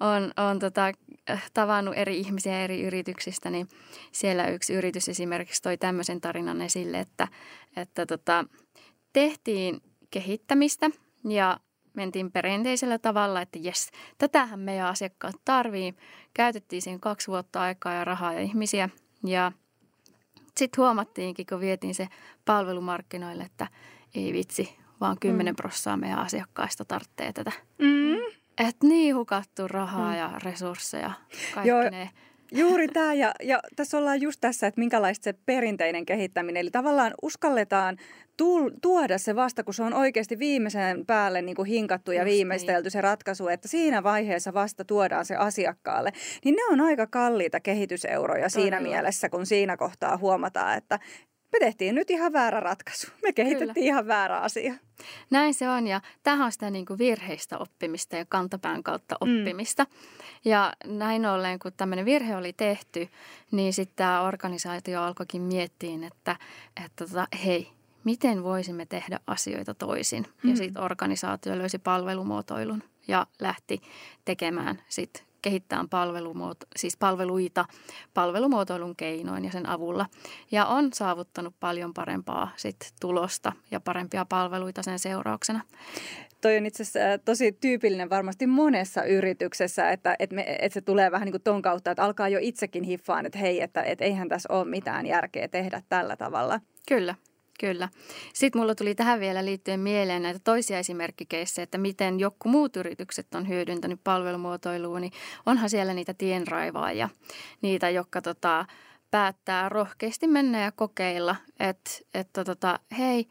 on, on tota, äh, tavannut eri ihmisiä eri yrityksistä, niin siellä yksi yritys esimerkiksi toi tämmöisen tarinan esille, että, että tota, tehtiin kehittämistä ja mentiin perinteisellä tavalla, että jes, tätähän meidän asiakkaat tarvii. Käytettiin siihen kaksi vuotta aikaa ja rahaa ja ihmisiä. Ja sitten huomattiinkin, kun vietiin se palvelumarkkinoille, että ei vitsi, vaan 10 mm. prosenttia meidän asiakkaista tarvitsee tätä. Mm. Että niin hukattu rahaa mm. ja resursseja, kaikki Joo. ne Juuri tämä, ja, ja tässä ollaan just tässä, että minkälaista se perinteinen kehittäminen, eli tavallaan uskalletaan tuoda se vasta, kun se on oikeasti viimeisen päälle niin kuin hinkattu ja Just viimeistelty niin. se ratkaisu, että siinä vaiheessa vasta tuodaan se asiakkaalle. Niin ne on aika kalliita kehityseuroja Todella. siinä mielessä, kun siinä kohtaa huomataan, että me tehtiin nyt ihan väärä ratkaisu. Me kehitettiin Kyllä. ihan väärä asia. Näin se on ja tähän on sitä niin kuin virheistä oppimista ja kantapään kautta mm. oppimista. Mm. Ja näin ollen, kun tämmöinen virhe oli tehty, niin sitten tämä organisaatio alkoikin miettiä, että, että tota, hei, miten voisimme tehdä asioita toisin. Mm. Ja sitten organisaatio löysi palvelumuotoilun ja lähti tekemään sitten kehittämään palvelumuoto, siis palveluita palvelumuotoilun keinoin ja sen avulla. Ja on saavuttanut paljon parempaa sit tulosta ja parempia palveluita sen seurauksena. Toi on itse asiassa tosi tyypillinen varmasti monessa yrityksessä, että, että, me, että se tulee vähän niin kuin ton kautta, että alkaa jo itsekin hiffaan, että hei, että, että eihän tässä ole mitään järkeä tehdä tällä tavalla. Kyllä, Kyllä. Sitten mulla tuli tähän vielä liittyen mieleen näitä toisia esimerkkikeissejä, että miten joku muut yritykset on hyödyntänyt palvelumuotoilua, niin onhan siellä niitä tienraivaajia, niitä, jotka tota, päättää rohkeasti mennä ja kokeilla, että, että tota, hei,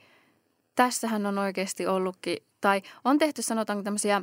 tässähän on oikeasti ollutkin, tai on tehty sanotaan tämmöisiä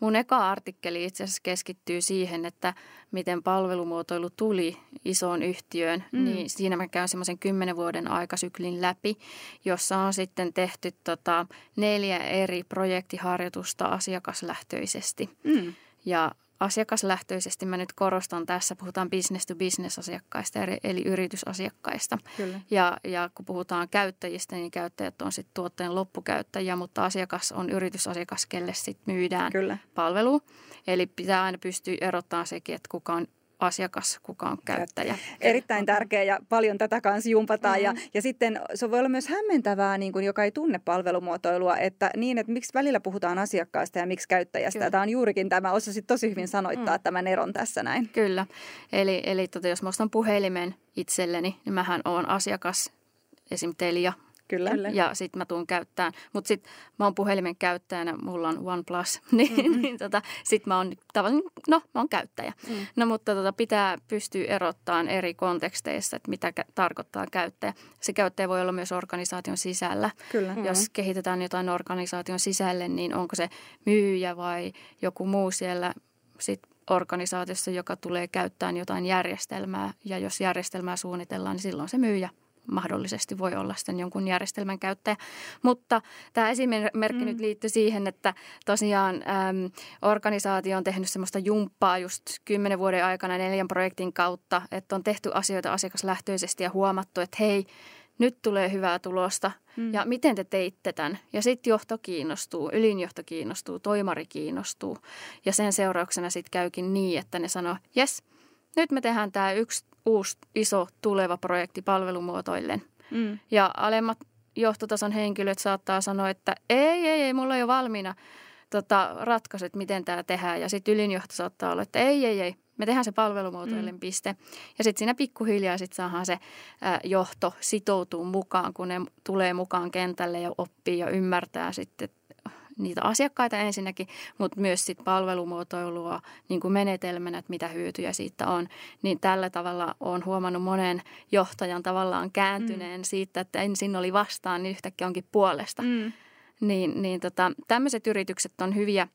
Mun eka artikkeli itse asiassa keskittyy siihen, että miten palvelumuotoilu tuli isoon yhtiöön. Mm. Niin siinä mä käyn semmoisen kymmenen vuoden aikasyklin läpi, jossa on sitten tehty tota neljä eri projektiharjoitusta asiakaslähtöisesti. Mm. Ja asiakaslähtöisesti mä nyt korostan tässä, puhutaan business to business asiakkaista eli yritysasiakkaista. Kyllä. Ja, ja kun puhutaan käyttäjistä, niin käyttäjät on sitten tuotteen loppukäyttäjiä, mutta asiakas on yritysasiakas, kelle sitten myydään Kyllä. palvelu. Eli pitää aina pystyä erottamaan sekin, että kuka on asiakas, kuka on käyttäjä. Erittäin tärkeä ja paljon tätä kanssa jumpataan. Mm-hmm. Ja, ja sitten se voi olla myös hämmentävää, niin kuin, joka ei tunne palvelumuotoilua, että niin, että miksi välillä puhutaan asiakkaasta ja miksi käyttäjästä. Kyllä. Tämä on juurikin tämä, osasit tosi hyvin sanoittaa mm. tämän eron tässä näin. Kyllä. Eli, eli tota, jos mä ostan puhelimen itselleni, niin mähän olen asiakas, esim. Telia Kyllä. Kyllä. Ja sitten mä tuun käyttämään. Mutta sitten mä oon puhelimen käyttäjänä, mulla on OnePlus, (laughs) niin, mm-hmm. niin tota, sitten mä oon tavallaan, no mä oon käyttäjä. Mm. No mutta tota, pitää pystyä erottamaan eri konteksteissa, että mitä kä- tarkoittaa käyttäjä. Se käyttäjä voi olla myös organisaation sisällä. Kyllä. Jos mm-hmm. kehitetään jotain organisaation sisälle, niin onko se myyjä vai joku muu siellä sitten organisaatiossa, joka tulee käyttämään jotain järjestelmää. Ja jos järjestelmää suunnitellaan, niin silloin se myyjä mahdollisesti voi olla sitten jonkun järjestelmän käyttäjä. Mutta tämä esimerkki mm. nyt liittyy siihen, että tosiaan äm, organisaatio on tehnyt semmoista jumppaa just kymmenen vuoden aikana neljän projektin kautta, että on tehty asioita asiakaslähtöisesti ja huomattu, että hei, nyt tulee hyvää tulosta mm. ja miten te teitte tämän. Ja sitten johto kiinnostuu, ylinjohto kiinnostuu, toimari kiinnostuu ja sen seurauksena sitten käykin niin, että ne sanoo, jes, nyt me tehdään tämä yksi uusi iso tuleva projekti palvelumuotoillen. Mm. Ja alemmat johtotason henkilöt saattaa sanoa, että ei, ei, ei, mulla on jo valmiina tota, ratkaisut, miten tämä tehdään. Ja sitten ylinjohto saattaa olla, että ei, ei, ei, me tehdään se palvelumuotoillen mm. piste. Ja sitten siinä pikkuhiljaa sitten saadaan se ä, johto sitoutuu mukaan, kun ne tulee mukaan kentälle ja oppii ja ymmärtää sitten, niitä asiakkaita ensinnäkin, mutta myös sit palvelumuotoilua niin kuin menetelmänä, että mitä hyötyjä siitä on. Niin tällä tavalla olen huomannut monen johtajan tavallaan kääntyneen mm. siitä, että ensin oli vastaan, niin yhtäkkiä onkin puolesta. Mm. Niin, niin tota, tämmöiset yritykset on hyviä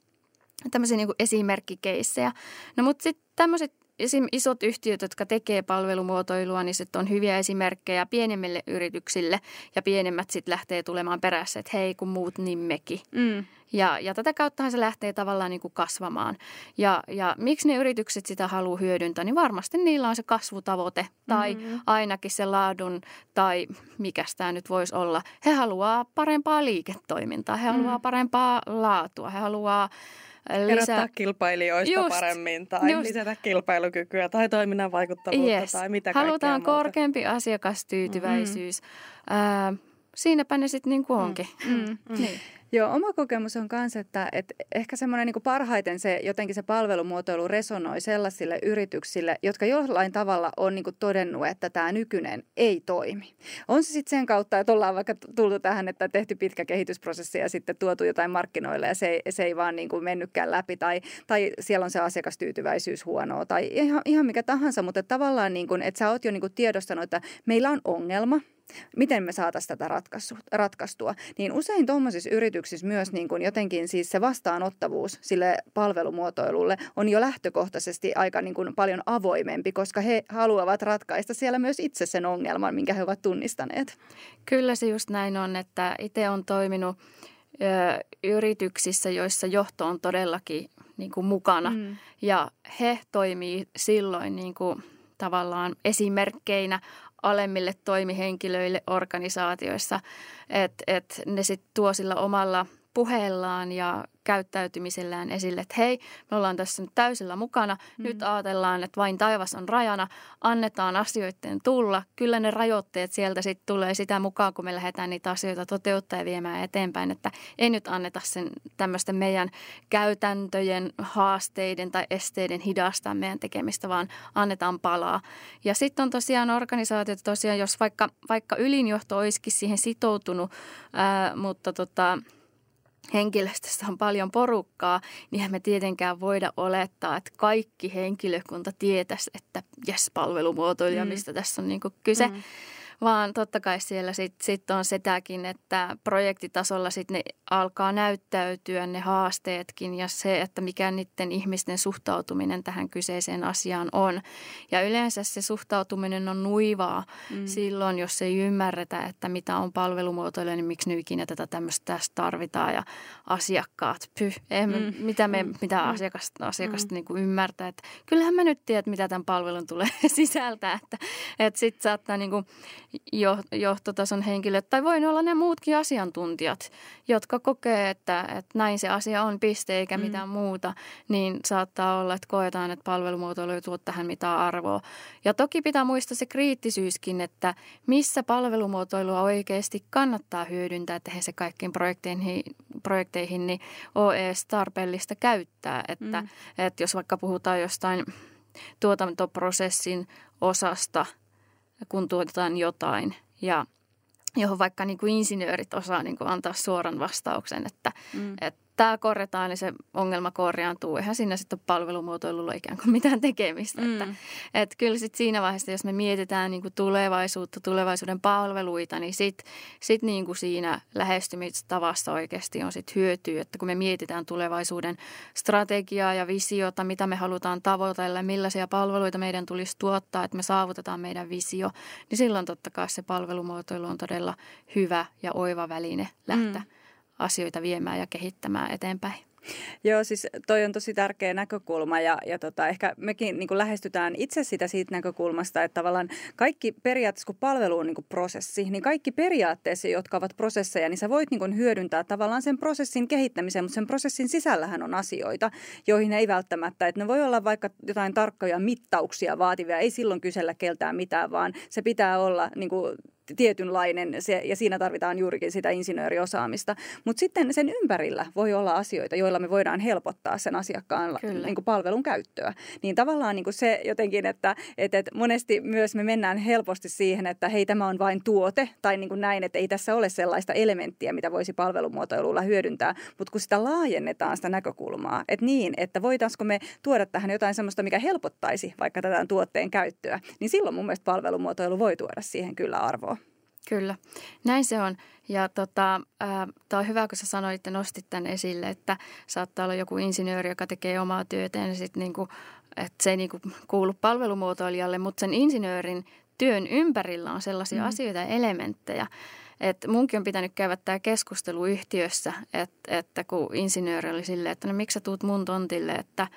tämmöisiä niin esimerkkikeissejä. No mutta sitten tämmöiset esim. isot yhtiöt, jotka tekee palvelumuotoilua, niin sitten on hyviä esimerkkejä pienemmille yrityksille ja pienemmät sitten lähtee tulemaan perässä, että hei kun muut niin mekin. Mm. Ja, ja tätä kauttahan se lähtee tavallaan niin kuin kasvamaan. Ja, ja miksi ne yritykset sitä haluaa hyödyntää, niin varmasti niillä on se kasvutavoite tai mm-hmm. ainakin se laadun tai mikä tämä nyt voisi olla. He haluaa parempaa liiketoimintaa, he haluaa mm. parempaa laatua, he haluaa lisää... Erottaa kilpailijoista just, paremmin tai just. lisätä kilpailukykyä tai toiminnan vaikuttavuutta yes. tai mitä Halutaan korkeampi asiakastyytyväisyys. Mm. Äh, siinäpä ne sitten niin kuin onkin. Mm. Mm. Mm. (laughs) Niin. Joo, oma kokemus on myös, että, että ehkä semmoinen niin parhaiten se jotenkin se palvelumuotoilu resonoi sellaisille yrityksille, jotka jollain tavalla on niin todennut, että tämä nykyinen ei toimi. On se sitten sen kautta, että ollaan vaikka tultu tähän, että tehty pitkä kehitysprosessi ja sitten tuotu jotain markkinoille ja se ei, se ei vaan niin kuin mennytkään läpi tai, tai siellä on se asiakastyytyväisyys huonoa tai ihan, ihan mikä tahansa, mutta tavallaan niin kuin, että sä oot jo niin kuin tiedostanut, että meillä on ongelma – miten me saataisiin tätä ratkaistua. Niin usein tuommoisissa yrityksissä myös niin kuin jotenkin siis se vastaanottavuus sille palvelumuotoilulle on jo lähtökohtaisesti aika niin kuin paljon avoimempi, koska he haluavat ratkaista siellä myös itse sen ongelman, minkä he ovat tunnistaneet. Kyllä se just näin on, että itse on toiminut ö, yrityksissä, joissa johto on todellakin niin kuin mukana mm. ja he toimii silloin niin kuin tavallaan esimerkkeinä alemmille toimihenkilöille organisaatioissa, että et ne sitten tuo sillä omalla puheellaan ja käyttäytymisellään esille, että hei, me ollaan tässä nyt täysillä mukana. Mm. Nyt ajatellaan, että vain taivas on rajana. Annetaan asioiden tulla. Kyllä ne rajoitteet sieltä sitten tulee sitä mukaan, kun me lähdetään niitä asioita toteuttaa ja viemään eteenpäin. Että ei nyt anneta sen tämmöisten meidän käytäntöjen, haasteiden tai esteiden hidastaa meidän tekemistä, vaan annetaan palaa. Ja sitten on tosiaan organisaatiot, tosiaan jos vaikka, vaikka ylinjohto olisikin siihen sitoutunut, ää, mutta tota, henkilöstössä on paljon porukkaa, niin me tietenkään voida olettaa, että kaikki henkilökunta tietäisi, että jes, palvelumuotoilija, mm. mistä tässä on niin kyse. Mm. Vaan totta kai siellä sitten sit on sitäkin, että projektitasolla sitten ne alkaa näyttäytyä ne haasteetkin ja se, että mikä niiden ihmisten suhtautuminen tähän kyseiseen asiaan on. Ja yleensä se suhtautuminen on nuivaa mm. silloin, jos ei ymmärretä, että mitä on palvelumuotoilu, niin miksi nyt ikinä tätä tämmöistä tästä tarvitaan ja asiakkaat, pyh, emme, mm. mitä, me, mm. mitä asiakasta, asiakasta mm. niin kuin ymmärtää. Että kyllähän mä nyt tiedän, mitä tämän palvelun tulee (laughs) sisältää, että, että sitten saattaa niin kuin johtotason henkilöt tai voi olla ne muutkin asiantuntijat, jotka kokee, että, että näin se asia on piste eikä mm. mitään muuta, niin saattaa olla, että koetaan, että palvelumuotoilu ei tuo tähän mitään arvoa. Ja toki pitää muistaa se kriittisyyskin, että missä palvelumuotoilua oikeasti kannattaa hyödyntää, että he se kaikkiin projekteihin, projekteihin niin ole edes tarpeellista käyttää. Että, mm. että jos vaikka puhutaan jostain tuotantoprosessin osasta, kun tuotetaan jotain ja johon vaikka niin kuin insinöörit osaa niin kuin antaa suoran vastauksen, että, mm. että tämä korjataan, niin se ongelma korjaantuu. Eihän siinä sitten ole palvelumuotoilulla ikään kuin mitään tekemistä. Mm. Että, että kyllä sitten siinä vaiheessa, jos me mietitään niin kuin tulevaisuutta, tulevaisuuden palveluita, niin sitten sit niin kuin siinä lähestymistavassa oikeasti on sitten hyötyä. Että kun me mietitään tulevaisuuden strategiaa ja visiota, mitä me halutaan tavoitella, millaisia palveluita meidän tulisi tuottaa, että me saavutetaan meidän visio, niin silloin totta kai se palvelumuotoilu on todella hyvä ja oiva väline lähteä. Mm asioita viemään ja kehittämään eteenpäin. Joo, siis toi on tosi tärkeä näkökulma ja, ja tota, ehkä mekin niin lähestytään itse sitä siitä näkökulmasta, että tavallaan kaikki periaatteessa, kun palvelu on niin prosessi, niin kaikki periaatteessa, jotka ovat prosesseja, niin sä voit niin hyödyntää tavallaan sen prosessin kehittämiseen, mutta sen prosessin sisällähän on asioita, joihin ei välttämättä, että ne voi olla vaikka jotain tarkkoja mittauksia vaativia, ei silloin kysellä keltään mitään, vaan se pitää olla niin kuin tietynlainen se, ja siinä tarvitaan juurikin sitä insinööriosaamista. Mutta sitten sen ympärillä voi olla asioita, joilla me voidaan helpottaa sen asiakkaan niin kuin palvelun käyttöä. Niin tavallaan niin kuin se jotenkin, että, että, että monesti myös me mennään helposti siihen, että hei tämä on vain tuote tai niin kuin näin, että ei tässä ole sellaista elementtiä, mitä voisi palvelumuotoilulla hyödyntää, mutta kun sitä laajennetaan sitä näkökulmaa, että niin, että voitaisiko me tuoda tähän jotain sellaista, mikä helpottaisi vaikka tätä tuotteen käyttöä, niin silloin mun mielestä palvelumuotoilu voi tuoda siihen kyllä arvoa. Kyllä, näin se on. Ja tota, tämä on hyvä, kun sä sanoit ja nostit tämän esille, että saattaa olla joku insinööri, joka tekee omaa työtä, ja sit niinku, että se ei niinku kuulu palvelumuotoilijalle, mutta sen insinöörin työn ympärillä on sellaisia mm. asioita ja elementtejä, että munkin on pitänyt käydä tämä keskustelu yhtiössä, että, että kun insinööri oli silleen, että no miksi sä tuut mun tontille, että,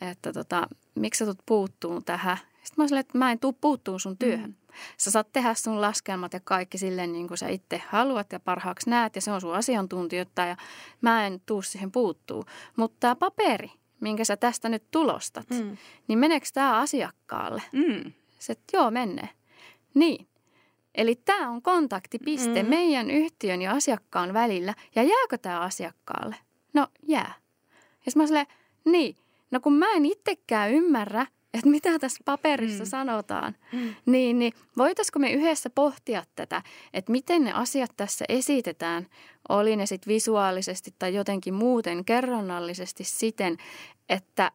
että tota, miksi sä tuut puuttuun tähän. Sitten mä olin että mä en tuu puuttuun sun työhön. Mm. Sä saat tehdä sun laskelmat ja kaikki silleen niin kuin sä itse haluat ja parhaaksi näet ja se on sun asiantuntijoita ja mä en tuu siihen puuttuu. Mutta tämä paperi, minkä sä tästä nyt tulostat, mm. niin meneekö tämä asiakkaalle? Mm. Se, joo, menee. Niin. Eli tämä on kontaktipiste mm. meidän yhtiön ja asiakkaan välillä. Ja jääkö tämä asiakkaalle? No jää. Ja mä silleen, niin, no kun mä en itsekään ymmärrä, että mitä tässä paperissa mm. sanotaan, mm. Niin, niin voitaisiko me yhdessä pohtia tätä, että miten ne asiat tässä esitetään, oli ne sitten visuaalisesti tai jotenkin muuten kerronnallisesti siten, että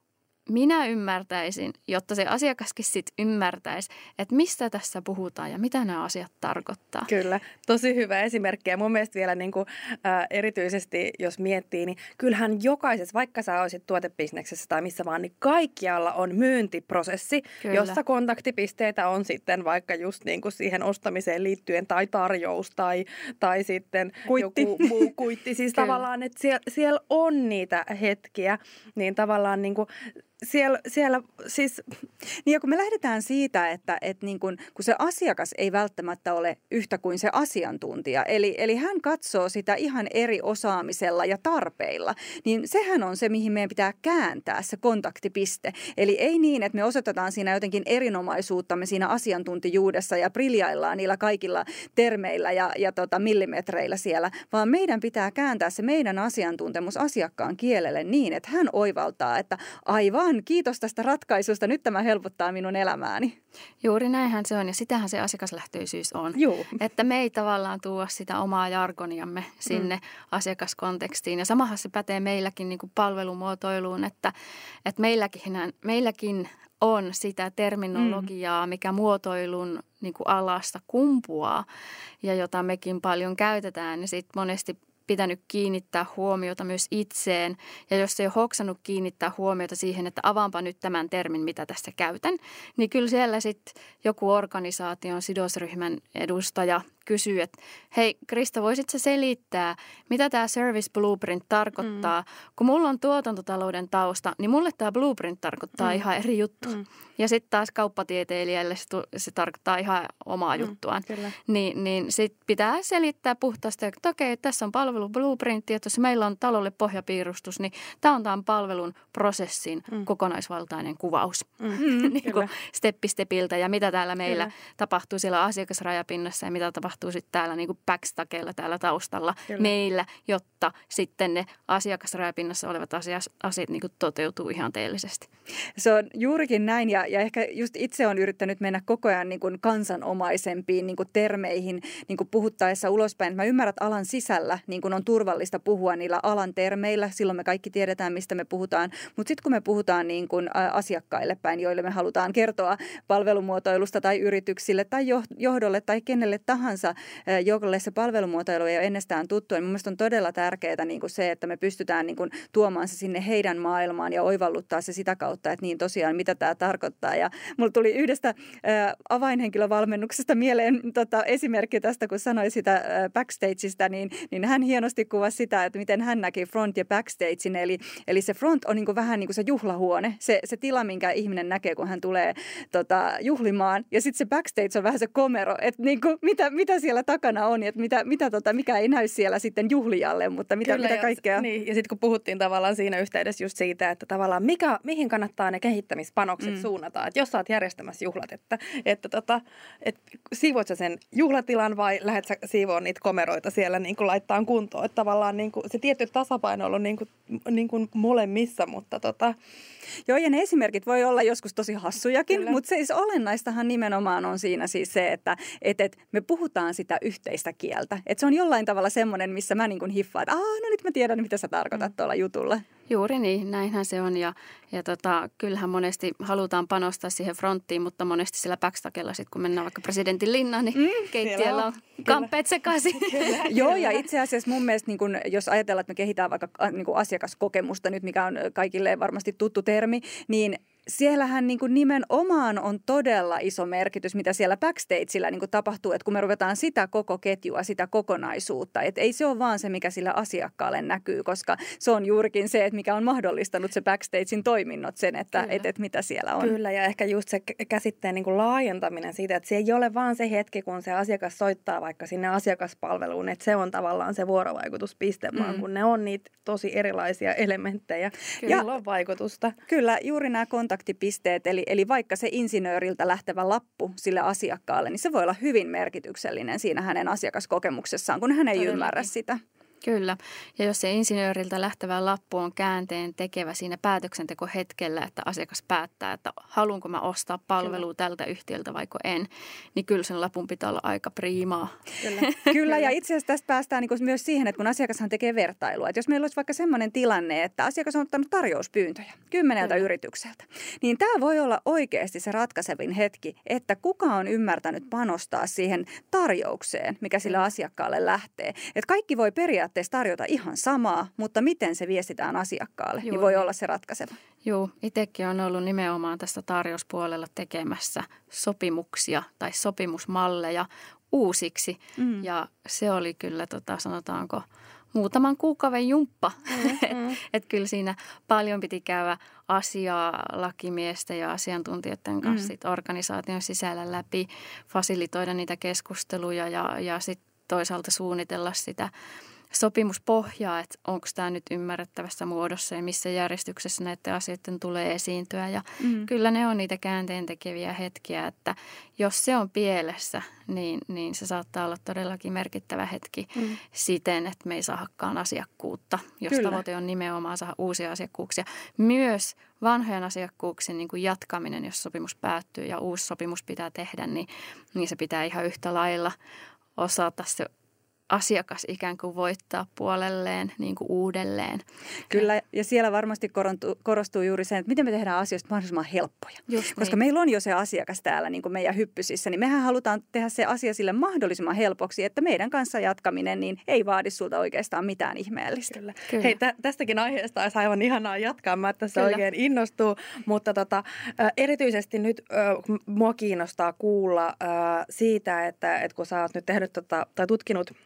minä ymmärtäisin, jotta se asiakaskin sitten ymmärtäisi, että mistä tässä puhutaan ja mitä nämä asiat tarkoittaa. Kyllä, tosi hyvä esimerkki. Ja mun mielestä vielä niin kuin, äh, erityisesti, jos miettii, niin kyllähän jokaisessa, vaikka sä olisit tuotebisneksessä tai missä vaan, niin kaikkialla on myyntiprosessi, Kyllä. jossa kontaktipisteitä on sitten vaikka just niin kuin siihen ostamiseen liittyen tai tarjous tai, tai sitten kuitti. joku muu kuitti. Siis (laughs) tavallaan, että siellä, siellä on niitä hetkiä, niin tavallaan niin kuin siellä, siellä siis... Niin ja kun me lähdetään siitä, että, että niin kun, kun se asiakas ei välttämättä ole yhtä kuin se asiantuntija, eli, eli hän katsoo sitä ihan eri osaamisella ja tarpeilla, niin sehän on se, mihin meidän pitää kääntää se kontaktipiste. Eli ei niin, että me osoitetaan siinä jotenkin erinomaisuuttamme siinä asiantuntijuudessa ja briljaillaan niillä kaikilla termeillä ja, ja tota millimetreillä siellä, vaan meidän pitää kääntää se meidän asiantuntemus asiakkaan kielelle niin, että hän oivaltaa, että aivan aivan, kiitos tästä ratkaisusta, nyt tämä helpottaa minun elämääni. Juuri näinhän se on ja sitähän se asiakaslähtöisyys on. Juu. Että me ei tavallaan tuo sitä omaa jargoniamme sinne mm. asiakaskontekstiin. Ja samahan se pätee meilläkin niin kuin palvelumuotoiluun, että, että meilläkin, meilläkin on sitä terminologiaa, mm. mikä muotoilun niin kuin alasta kumpuaa ja jota mekin paljon käytetään. Ja sitten monesti pitänyt kiinnittää huomiota myös itseen. Ja jos ei ole hoksannut kiinnittää huomiota siihen, että avaanpa nyt tämän termin, mitä tässä käytän, niin kyllä siellä sitten joku organisaation sidosryhmän edustaja kysyy, että hei Krista, voisitko selittää, mitä tämä service blueprint tarkoittaa? Mm. Kun mulla on tuotantotalouden tausta, niin mulle tämä blueprint tarkoittaa mm. ihan eri juttu. Mm. Ja sitten taas kauppatieteilijälle se, se tarkoittaa ihan omaa mm, juttuaan. Kyllä. Niin, niin sitten pitää selittää puhtaasti, että okei, tässä on palvelu blueprintti, että jos meillä on talolle pohjapiirustus, niin tämä on tämän palvelun prosessin mm. kokonaisvaltainen kuvaus. Mm. (laughs) niin kuin steppi stepiltä ja mitä täällä meillä kyllä. tapahtuu siellä asiakasrajapinnassa ja mitä tapahtuu tapahtuu sitten täällä niin kuin backstakeilla täällä taustalla Kyllä. meillä, jotta sitten ne asiakasrajapinnassa olevat asiat, asiat niin kuin toteutuu ihanteellisesti. Se on juurikin näin ja, ja ehkä just itse on yrittänyt mennä koko ajan niin kuin kansanomaisempiin niin kuin termeihin niin kuin puhuttaessa ulospäin. Mä ymmärrän, että alan sisällä niin kuin on turvallista puhua niillä alan termeillä, silloin me kaikki tiedetään, mistä me puhutaan. Mutta sitten kun me puhutaan niin kuin asiakkaille päin, joille me halutaan kertoa palvelumuotoilusta tai yrityksille tai johdolle tai kenelle tahansa, kanssa, jolle se palvelumuotoilu ei ole ennestään tuttu. Ja mielestäni on todella tärkeää niin kuin se, että me pystytään niin kuin tuomaan se sinne heidän maailmaan ja oivalluttaa se sitä kautta, että niin tosiaan mitä tämä tarkoittaa. Ja mulla tuli yhdestä avainhenkilövalmennuksesta mieleen tota, esimerkki tästä, kun sanoi sitä backstageista, niin, niin hän hienosti kuvasi sitä, että miten hän näki front ja backstagein. Eli, eli se front on niin kuin vähän niin kuin se juhlahuone, se, se tila, minkä ihminen näkee, kun hän tulee tota, juhlimaan. Ja sitten se backstage on vähän se komero, että niin kuin, mitä, mitä siellä takana on, että mitä, mitä tota, mikä ei näy siellä sitten juhlijalle, mutta mitä, Kyllä, mitä kaikkea. Ja, niin, ja sitten kun puhuttiin tavallaan siinä yhteydessä just siitä, että tavallaan mikä, mihin kannattaa ne kehittämispanokset mm. suunnata, että jos sä oot järjestämässä juhlat, että, että, tota, että siivoat sä sen juhlatilan vai lähdet sä siivoon niitä komeroita siellä niin kuin laittaa kuntoon, että tavallaan niin kuin, se tietty tasapaino on niin kuin, niin kuin molemmissa, mutta tota, Joo, ja ne esimerkit voi olla joskus tosi hassujakin, Kyllä. mutta siis olennaistahan nimenomaan on siinä siis se, että et, et me puhutaan sitä yhteistä kieltä. Että se on jollain tavalla semmoinen, missä mä niin kuin hiffaan, että no nyt mä tiedän, mitä sä tarkoitat mm. tuolla jutulla. Juuri niin, näinhän se on. Ja, ja tota, kyllähän monesti halutaan panostaa siihen fronttiin, mutta monesti sillä backstakella sitten kun mennään vaikka presidentin linnaan, niin mm, keittiöllä on kamppeet sekaisin. (laughs) Joo ja itse asiassa mun mielestä niin kun, jos ajatellaan, että me kehitään vaikka niin asiakaskokemusta nyt, mikä on kaikille varmasti tuttu termi, niin siellähän niin kuin nimenomaan on todella iso merkitys, mitä siellä backstageillä niin kuin tapahtuu, että kun me ruvetaan sitä koko ketjua, sitä kokonaisuutta, että ei se ole vaan se, mikä sillä asiakkaalle näkyy, koska se on juurikin se, että mikä on mahdollistanut se backstagein toiminnot sen, että et, et mitä siellä on. Kyllä, ja ehkä just se käsitteen niin kuin laajentaminen siitä, että se ei ole vaan se hetki, kun se asiakas soittaa vaikka sinne asiakaspalveluun, että se on tavallaan se vuorovaikutuspiste, mm. vaan kun ne on niitä tosi erilaisia elementtejä, Kyllä. joilla on vaikutusta. Kyllä, juuri nämä kontaktit kontaktipisteet, eli, eli vaikka se insinööriltä lähtevä lappu sille asiakkaalle, niin se voi olla hyvin merkityksellinen siinä hänen asiakaskokemuksessaan, kun hän ei Todellakin. ymmärrä sitä. Kyllä. Ja jos se insinööriltä lähtevä lappu on käänteen tekevä siinä päätöksentekohetkellä, että asiakas päättää, että haluanko mä ostaa palvelua tältä yhtiöltä vaiko en, niin kyllä sen lapun pitää olla aika priimaa. Kyllä, (laughs) kyllä ja itse asiassa tästä päästään niin myös siihen, että kun asiakashan tekee vertailua, että jos meillä olisi vaikka sellainen tilanne, että asiakas on ottanut tarjouspyyntöjä kymmeneltä kyllä. yritykseltä, niin tämä voi olla oikeasti se ratkaisevin hetki, että kuka on ymmärtänyt panostaa siihen tarjoukseen, mikä sillä asiakkaalle lähtee. Että kaikki voi periaatteessa periaatteessa tarjota ihan samaa, mutta miten se viestitään asiakkaalle, Juuri. niin voi olla se ratkaiseva. Joo, itsekin on ollut nimenomaan tästä tarjouspuolella tekemässä sopimuksia tai sopimusmalleja uusiksi. Mm. Ja se oli kyllä, tota, sanotaanko, muutaman kuukauden jumppa. (laughs) Mm, mm. et kyllä siinä paljon piti käydä asiaa lakimiestä ja asiantuntijoiden kanssa mm. sit organisaation sisällä läpi, fasilitoida niitä keskusteluja ja, ja sitten toisaalta suunnitella sitä sopimuspohjaa, että onko tämä nyt ymmärrettävässä muodossa ja missä järjestyksessä näiden asioiden tulee esiintyä. Ja mm. kyllä ne on niitä käänteen tekeviä hetkiä, että jos se on pielessä, niin, niin se saattaa olla todellakin merkittävä hetki mm. siten, että me ei saakaan asiakkuutta, jos kyllä. tavoite on nimenomaan saada uusia asiakkuuksia. Myös vanhojen asiakkuuksien niin kuin jatkaminen, jos sopimus päättyy ja uusi sopimus pitää tehdä, niin, niin se pitää ihan yhtä lailla osata se asiakas ikään kuin voittaa puolelleen niin kuin uudelleen. Kyllä, ja siellä varmasti korostuu juuri se, että miten me tehdään asioista mahdollisimman helppoja. Just Koska niin. meillä on jo se asiakas täällä niin kuin meidän hyppysissä, niin mehän halutaan tehdä se asia sille mahdollisimman helpoksi, että meidän kanssa jatkaminen niin ei vaadi sulta oikeastaan mitään ihmeellistä. Kyllä. Kyllä. Hei, tä- tästäkin aiheesta olisi aivan ihanaa jatkaa. Mä tässä Kyllä. oikein innostuu, mutta tota, erityisesti nyt mua kiinnostaa kuulla siitä, että, että kun sä oot nyt tehnyt tota, tai tutkinut –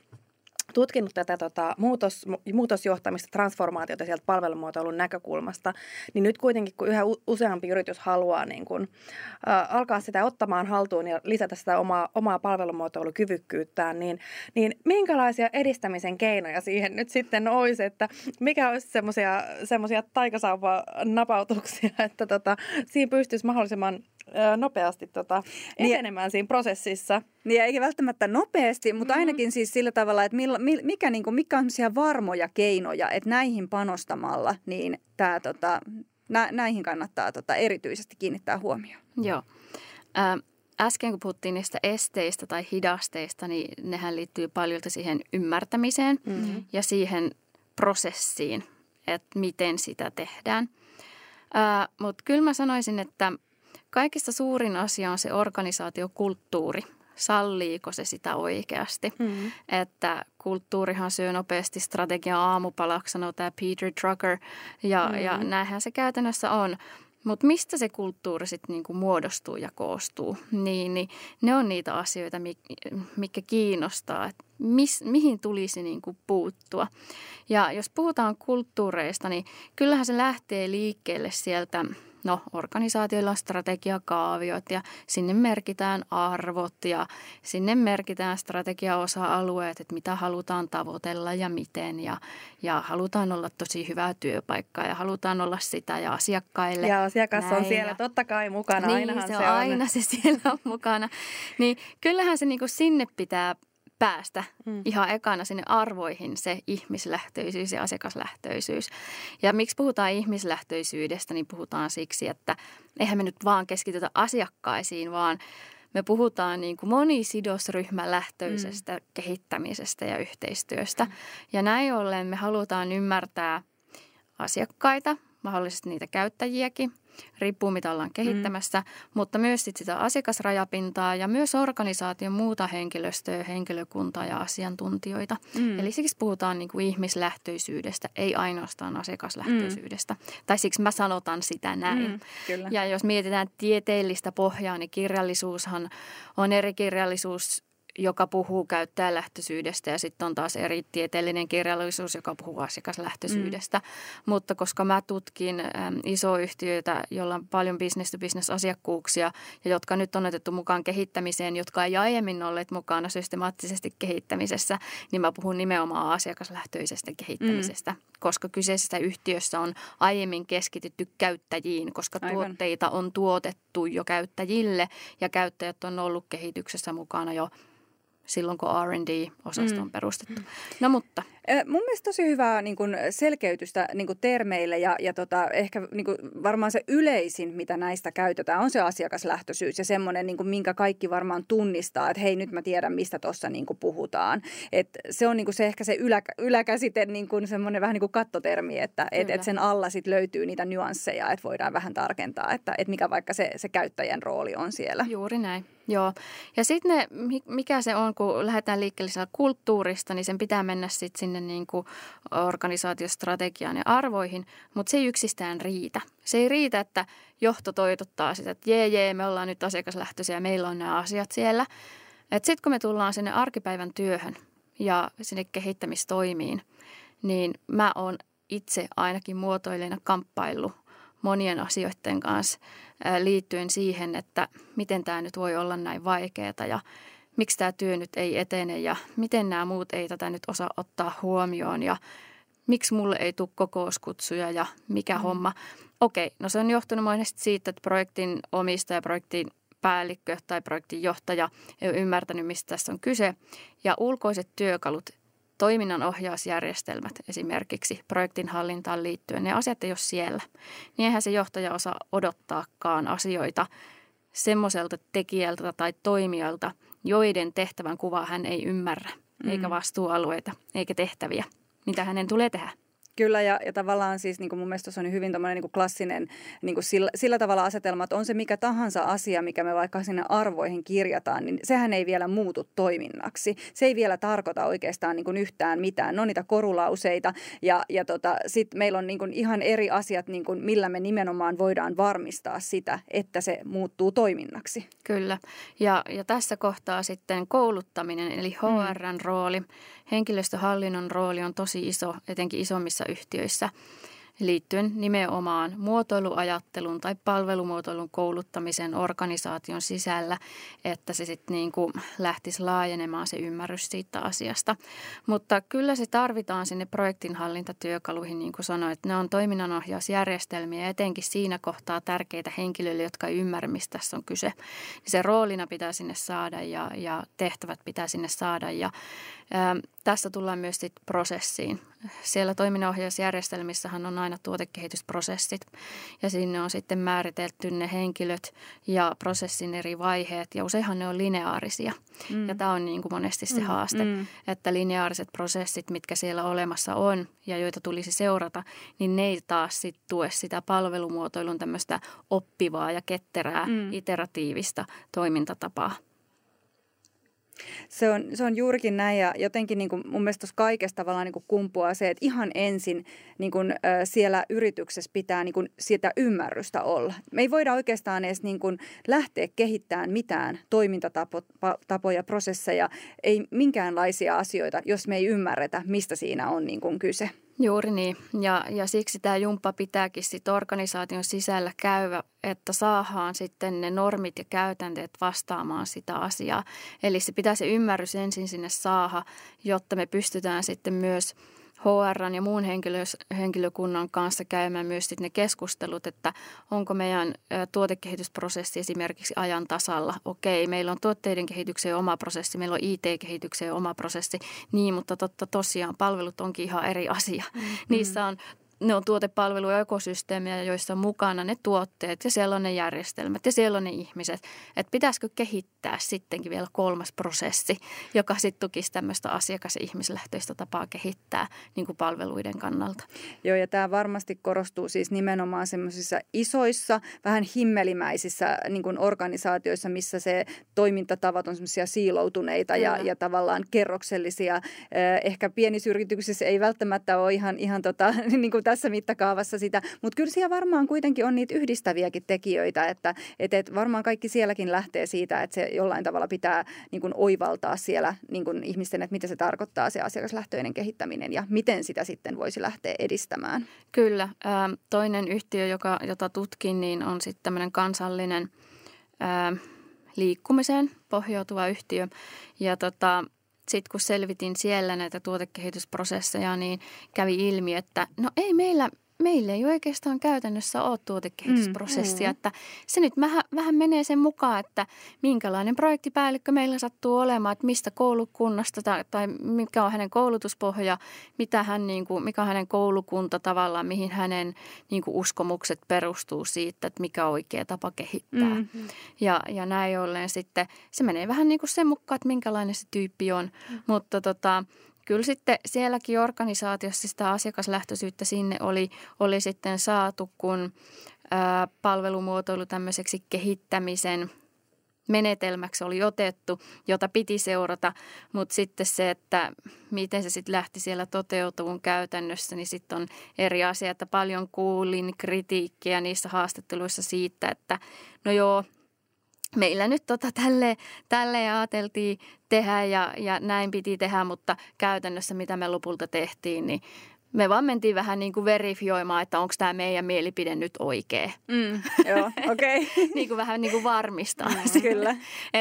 tutkinut tätä tota, muutos, muutosjohtamista, transformaatiota sieltä palvelumuotoilun näkökulmasta, niin nyt kuitenkin kun yhä useampi yritys haluaa niin kun, ä, alkaa sitä ottamaan haltuun ja lisätä sitä omaa, omaa palvelumuotoilukyvykkyyttään, niin, niin minkälaisia edistämisen keinoja siihen nyt sitten olisi, että mikä olisi semmoisia taikasauva napautuksia, (laughs) että tota, siinä pystyisi mahdollisimman nopeasti tota, niin- etenemään niin, siinä prosessissa. Niin eikä välttämättä nopeasti, mutta mm-hmm. ainakin siis sillä tavalla, että milla, mikä, niin kuin, mikä on varmoja keinoja, että näihin panostamalla, niin tää, tota, nä, näihin kannattaa tota, erityisesti kiinnittää huomioon. Joo. Äh, äsken kun puhuttiin niistä esteistä tai hidasteista, niin nehän liittyy paljon siihen ymmärtämiseen mm-hmm. ja siihen prosessiin, että miten sitä tehdään. Mutta kyllä mä sanoisin, että Kaikista suurin asia on se organisaatiokulttuuri. Salliiko se sitä oikeasti? Mm-hmm. Että kulttuurihan syö nopeasti strategian aamupalaksi, sanoo tämä Peter Drucker. Ja, mm-hmm. ja näinhän se käytännössä on. Mutta mistä se kulttuuri sitten niinku muodostuu ja koostuu, niin, niin ne on niitä asioita, mikä kiinnostaa, että mis, mihin tulisi niinku puuttua. Ja jos puhutaan kulttuureista, niin kyllähän se lähtee liikkeelle sieltä No, organisaatioilla on strategiakaaviot ja sinne merkitään arvot ja sinne merkitään strategiaosa-alueet, että mitä halutaan tavoitella ja miten. Ja, ja halutaan olla tosi hyvää työpaikkaa ja halutaan olla sitä ja asiakkaille. Ja asiakas näin. on siellä totta kai mukana, niin, ainahan se on. se on. aina se siellä on mukana. Niin kyllähän se niinku sinne pitää päästä mm. ihan ekana sinne arvoihin se ihmislähtöisyys ja asiakaslähtöisyys. Ja miksi puhutaan ihmislähtöisyydestä, niin puhutaan siksi, että eihän me nyt vaan keskitytä asiakkaisiin, vaan me puhutaan niin kuin monisidosryhmälähtöisestä mm. kehittämisestä ja yhteistyöstä. Mm. Ja näin ollen me halutaan ymmärtää asiakkaita, mahdollisesti niitä käyttäjiäkin – riippuu mitä ollaan kehittämässä, mm. mutta myös sit sitä asiakasrajapintaa ja myös organisaation muuta henkilöstöä, henkilökuntaa ja asiantuntijoita. Mm. Eli siksi puhutaan niin kuin ihmislähtöisyydestä, ei ainoastaan asiakaslähtöisyydestä. Mm. Tai siksi mä sanotan sitä näin. Mm, kyllä. Ja jos mietitään tieteellistä pohjaa, niin kirjallisuushan on eri kirjallisuus joka puhuu käyttäjälähtöisyydestä ja sitten on taas eri tieteellinen kirjallisuus, joka puhuu asiakaslähtöisyydestä. Mm. Mutta koska mä tutkin äm, isoyhtiöitä, joilla on paljon business-to-business-asiakkuuksia ja jotka nyt on otettu mukaan kehittämiseen, jotka ei aiemmin olleet mukana systemaattisesti kehittämisessä, niin mä puhun nimenomaan asiakaslähtöisestä kehittämisestä, mm. koska kyseisessä yhtiössä on aiemmin keskitytty käyttäjiin, koska Aivan. tuotteita on tuotettu jo käyttäjille ja käyttäjät on ollut kehityksessä mukana jo silloin, kun R&D-osasto on mm. perustettu. Mm. No mutta Mun mielestä tosi hyvää niin kuin selkeytystä niin kuin termeille ja, ja tota, ehkä niin kuin varmaan se yleisin, mitä näistä käytetään, on se asiakaslähtöisyys ja semmoinen, niin minkä kaikki varmaan tunnistaa, että hei nyt mä tiedän, mistä tuossa niin puhutaan. Et se on niin se ehkä se ylä, yläkäsite, niin semmoinen vähän niin kuin kattotermi, että et, et sen alla sit löytyy niitä nyansseja, että voidaan vähän tarkentaa, että et mikä vaikka se, se käyttäjän rooli on siellä. Juuri näin. Joo. Ja sitten mikä se on, kun lähdetään liikkeelle kulttuurista, niin sen pitää mennä sitten sinne niin kuin organisaatiostrategiaan ja arvoihin, mutta se ei yksistään riitä. Se ei riitä, että johto toitottaa sitä, että jee, jee, me ollaan nyt asiakaslähtöisiä ja meillä on nämä asiat siellä. Sitten kun me tullaan sinne arkipäivän työhön ja sinne kehittämistoimiin, niin mä oon itse ainakin muotoilijana kamppailu monien asioiden kanssa liittyen siihen, että miten tämä nyt voi olla näin vaikeaa ja miksi tämä työ nyt ei etene ja miten nämä muut ei tätä nyt osaa ottaa huomioon ja miksi mulle ei tule kokouskutsuja ja mikä mm. homma. Okei, no se on johtunut monesti siitä, että projektin omistaja, projektin päällikkö tai projektin johtaja ei ole ymmärtänyt, mistä tässä on kyse. Ja ulkoiset työkalut, toiminnan ohjausjärjestelmät esimerkiksi projektin hallintaan liittyen, ne asiat ei ole siellä. Niin eihän se johtaja osaa odottaakaan asioita semmoiselta tekijältä tai toimijalta, joiden tehtävän kuvaa hän ei ymmärrä, mm. eikä vastuualueita, eikä tehtäviä, mitä hänen tulee tehdä. Kyllä, ja, ja tavallaan siis niin kuin mun mielestä se on hyvin niin kuin klassinen niin kuin sillä, sillä tavalla asetelma, että on se mikä tahansa asia, mikä me vaikka sinne arvoihin kirjataan, niin sehän ei vielä muutu toiminnaksi. Se ei vielä tarkoita oikeastaan niin kuin yhtään mitään. Ne on niitä korulauseita, ja, ja tota, sitten meillä on niin kuin ihan eri asiat, niin kuin millä me nimenomaan voidaan varmistaa sitä, että se muuttuu toiminnaksi. Kyllä, ja, ja tässä kohtaa sitten kouluttaminen, eli HRn mm. rooli, henkilöstöhallinnon rooli on tosi iso, etenkin isommissa yhtiöissä liittyen nimenomaan muotoiluajattelun tai palvelumuotoilun kouluttamisen organisaation sisällä, että se sitten niin kuin lähtisi laajenemaan se ymmärrys siitä asiasta. Mutta kyllä se tarvitaan sinne projektinhallintatyökaluihin, niin kuin sanoit, ne on toiminnanohjausjärjestelmiä etenkin siinä kohtaa tärkeitä henkilöille, jotka ei ymmärrä, mistä tässä on kyse. Se roolina pitää sinne saada ja, ja tehtävät pitää sinne saada ja tässä tullaan myös sit prosessiin. Siellä toiminnanohjausjärjestelmissähän on aina tuotekehitysprosessit ja sinne on sitten määritelty ne henkilöt ja prosessin eri vaiheet ja useinhan ne on lineaarisia. Mm. Ja tämä on niin kuin monesti se mm. haaste, mm. että lineaariset prosessit, mitkä siellä olemassa on ja joita tulisi seurata, niin ne ei taas sit tue sitä palvelumuotoilun tämmöistä oppivaa ja ketterää, mm. iteratiivista toimintatapaa. Se on, se on juurikin näin ja jotenkin niin kuin mun mielestä tuossa kaikesta tavallaan niin kuin kumpuaa se, että ihan ensin niin kuin, siellä yrityksessä pitää niin kuin sitä ymmärrystä olla. Me ei voida oikeastaan edes niin kuin lähteä kehittämään mitään toimintatapoja, prosesseja, ei minkäänlaisia asioita, jos me ei ymmärretä, mistä siinä on niin kuin kyse. Juuri niin. Ja, ja siksi tämä jumppa pitääkin sit organisaation sisällä käydä, että saadaan sitten ne normit ja käytänteet vastaamaan sitä asiaa. Eli se pitää se ymmärrys ensin sinne saada, jotta me pystytään sitten myös – HR ja muun henkilökunnan kanssa käymään myös ne keskustelut, että onko meidän tuotekehitysprosessi esimerkiksi ajan tasalla. Okei, meillä on tuotteiden kehitykseen oma prosessi, meillä on IT-kehitykseen oma prosessi, niin, mutta totta tosiaan palvelut onkin ihan eri asia. Mm. Niissä on ne on tuotepalvelu- ja ekosysteemejä, joissa on mukana ne tuotteet ja siellä on ne järjestelmät ja siellä on ne ihmiset. Että pitäisikö kehittää sittenkin vielä kolmas prosessi, joka sitten tukisi tämmöistä asiakas- ja ihmislähtöistä tapaa kehittää niin kuin palveluiden kannalta. Joo, ja tämä varmasti korostuu siis nimenomaan semmoisissa isoissa, vähän himmelimäisissä niin kuin organisaatioissa, missä se toimintatavat on semmoisia siiloutuneita ja, ja tavallaan kerroksellisia. Ehkä pienissä yrityksissä ei välttämättä ole ihan, ihan tota, (laughs) niin kuin tässä mittakaavassa sitä, mutta kyllä siellä varmaan kuitenkin on niitä yhdistäviäkin tekijöitä, että et, et varmaan kaikki sielläkin lähtee siitä, että se jollain tavalla pitää niin kuin oivaltaa siellä niin kuin ihmisten, että mitä se tarkoittaa se asiakaslähtöinen kehittäminen ja miten sitä sitten voisi lähteä edistämään. Kyllä. Toinen yhtiö, joka, jota tutkin, niin on sitten tämmöinen kansallinen liikkumiseen pohjautuva yhtiö. Ja tota, sitten kun selvitin siellä näitä tuotekehitysprosesseja, niin kävi ilmi, että no ei meillä meillä ei oikeastaan käytännössä ole tuotekehitysprosessia, mm, että se nyt vähän, vähän menee sen mukaan, että minkälainen projektipäällikkö meillä sattuu olemaan, että mistä koulukunnasta tai, tai mikä on hänen koulutuspohja, mitä hän, niin kuin, mikä on hänen koulukunta tavallaan, mihin hänen niin kuin uskomukset perustuu siitä, että mikä on oikea tapa kehittää. Mm-hmm. Ja, ja näin ollen sitten se menee vähän niin kuin sen mukaan, että minkälainen se tyyppi on, mm. mutta tota, kyllä sitten sielläkin organisaatiossa sitä asiakaslähtöisyyttä sinne oli, oli sitten saatu, kun palvelumuotoilu tämmöiseksi kehittämisen menetelmäksi oli otettu, jota piti seurata, mutta sitten se, että miten se sitten lähti siellä toteutuun käytännössä, niin sitten on eri asia, että paljon kuulin kritiikkiä niissä haastatteluissa siitä, että no joo, meillä nyt tota tälle, tälle ajateltiin tehdä ja, ja näin piti tehdä, mutta käytännössä mitä me lopulta tehtiin, niin me vaan mentiin vähän niin kuin verifioimaan, että onko tämä meidän mielipide nyt oikea. Mm, (laughs) joo, okei. Okay. (laughs) niin kuin vähän niin kuin varmistaa. Mm, kyllä.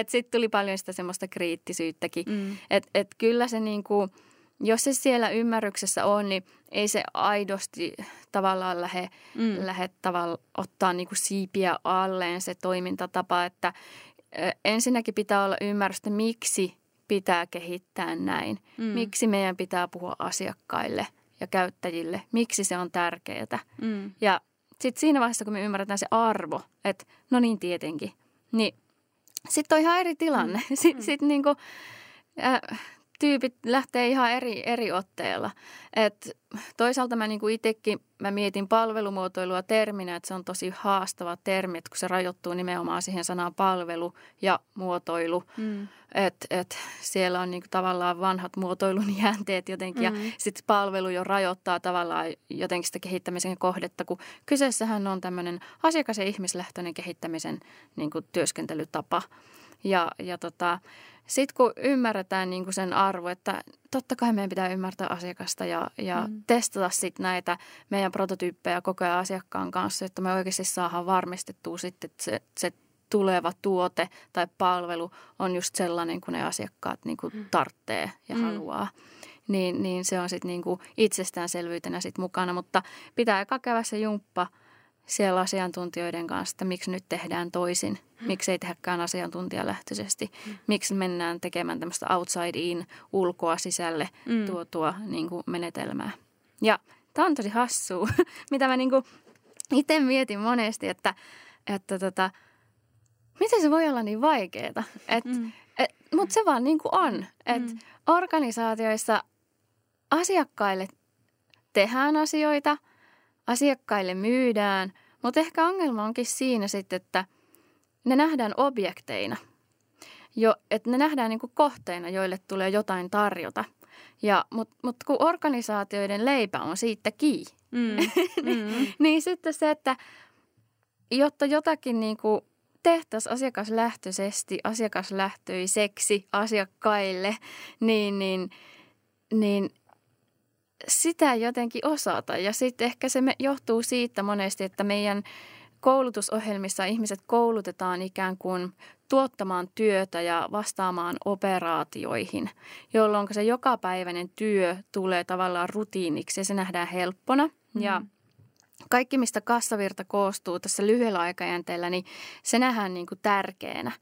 Sitten tuli paljon sitä semmoista kriittisyyttäkin. Mm. Että et kyllä se niin kuin, jos se siellä ymmärryksessä on, niin ei se aidosti tavallaan lähde, mm. lähde tavallaan ottaa niin kuin siipiä alleen se toimintatapa, että ensinnäkin pitää olla ymmärrystä, miksi pitää kehittää näin. Mm. Miksi meidän pitää puhua asiakkaille ja käyttäjille, miksi se on tärkeää. Mm. Ja sitten siinä vaiheessa, kun me ymmärretään se arvo, että no niin tietenkin, niin sitten on ihan eri tilanne. Mm. (laughs) Sitten mm. sit niinku, äh, tyypit lähtee ihan eri, eri otteella. Et toisaalta mä niinku itsekin mä mietin palvelumuotoilua terminä, että se on tosi haastava termi, että kun se rajoittuu nimenomaan siihen sanaan palvelu ja muotoilu. Mm. Että et siellä on niinku tavallaan vanhat muotoilun (laughs) jäänteet jotenkin mm. ja sitten palvelu jo rajoittaa tavallaan jotenkin sitä kehittämisen kohdetta, kun kyseessähän on tämmöinen asiakas- ja ihmislähtöinen kehittämisen niinku työskentelytapa. Ja, ja tota, sitten kun ymmärretään niin kuin sen arvo, että totta kai meidän pitää ymmärtää asiakasta ja, ja mm. testata sitten näitä meidän prototyyppejä koko ajan asiakkaan kanssa, että me oikeasti saadaan varmistettua sitten, että se, se tuleva tuote tai palvelu on just sellainen kuin ne asiakkaat niin kuin mm. tarvitsee ja mm. haluaa. Niin, niin se on sitten niin kuin itsestäänselvyytenä sit mukana, mutta pitää eka käydä se jumppa – siellä asiantuntijoiden kanssa, että miksi nyt tehdään toisin, mm. miksi ei tehdäkään asiantuntijalähtöisesti, mm. miksi mennään tekemään tämmöistä outside in, ulkoa sisälle mm. tuotua niin kuin menetelmää. Ja tämä on tosi hassua, (laughs) mitä mä niin kuin itse mietin monesti, että, että tota, miten se voi olla niin vaikeaa. mm. Mutta se vaan niin kuin on, että mm. organisaatioissa asiakkaille tehdään asioita – asiakkaille myydään, mutta ehkä ongelma onkin siinä sitten, että ne nähdään objekteina. Jo, että ne nähdään niin kuin kohteina, joille tulee jotain tarjota. Ja, Mutta mut kun organisaatioiden leipä on siitä kiinni, mm, (laughs) mm. niin sitten se, että jotta jotakin niin kuin tehtäisiin asiakaslähtöisesti, asiakaslähtöiseksi asiakkaille, niin, niin, niin sitä jotenkin osata. Ja sitten ehkä se johtuu siitä monesti, että meidän koulutusohjelmissa ihmiset koulutetaan ikään kuin tuottamaan työtä ja vastaamaan operaatioihin, jolloin se jokapäiväinen työ tulee tavallaan rutiiniksi ja se nähdään helppona. Mm. Ja kaikki, mistä kassavirta koostuu tässä lyhyellä aikajänteellä, niin se nähdään niin kuin tärkeänä.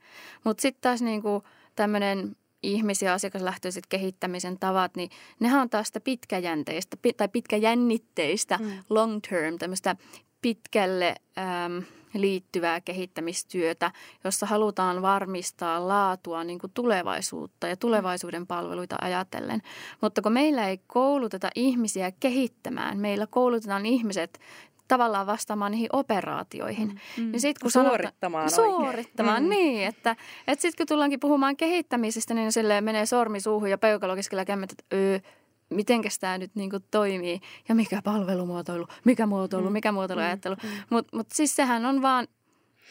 Mutta sitten taas niin kuin tämmöinen ihmisiä asiakaslähtöiset kehittämisen tavat, niin nehän on taas sitä pitkäjänteistä tai pitkäjännitteistä mm. long term, tämmöistä pitkälle äm, liittyvää kehittämistyötä, jossa halutaan varmistaa laatua niin kuin tulevaisuutta ja tulevaisuuden palveluita ajatellen. Mutta kun meillä ei kouluteta ihmisiä kehittämään, meillä koulutetaan ihmiset tavallaan vastaamaan niihin operaatioihin. Mm, mm. Niin sit, kun suorittamaan sanota, Suorittamaan, mm. niin. Että, että sitten kun tullaankin puhumaan kehittämisestä, niin silleen menee sormi suuhun ja peukalo keskellä kämmet, että öö, mitenkäs tämä nyt niinku toimii ja mikä palvelumuotoilu, mikä muotoilu, mm. mikä muotoiluajattelu. Mm. Mutta mut siis sehän on vaan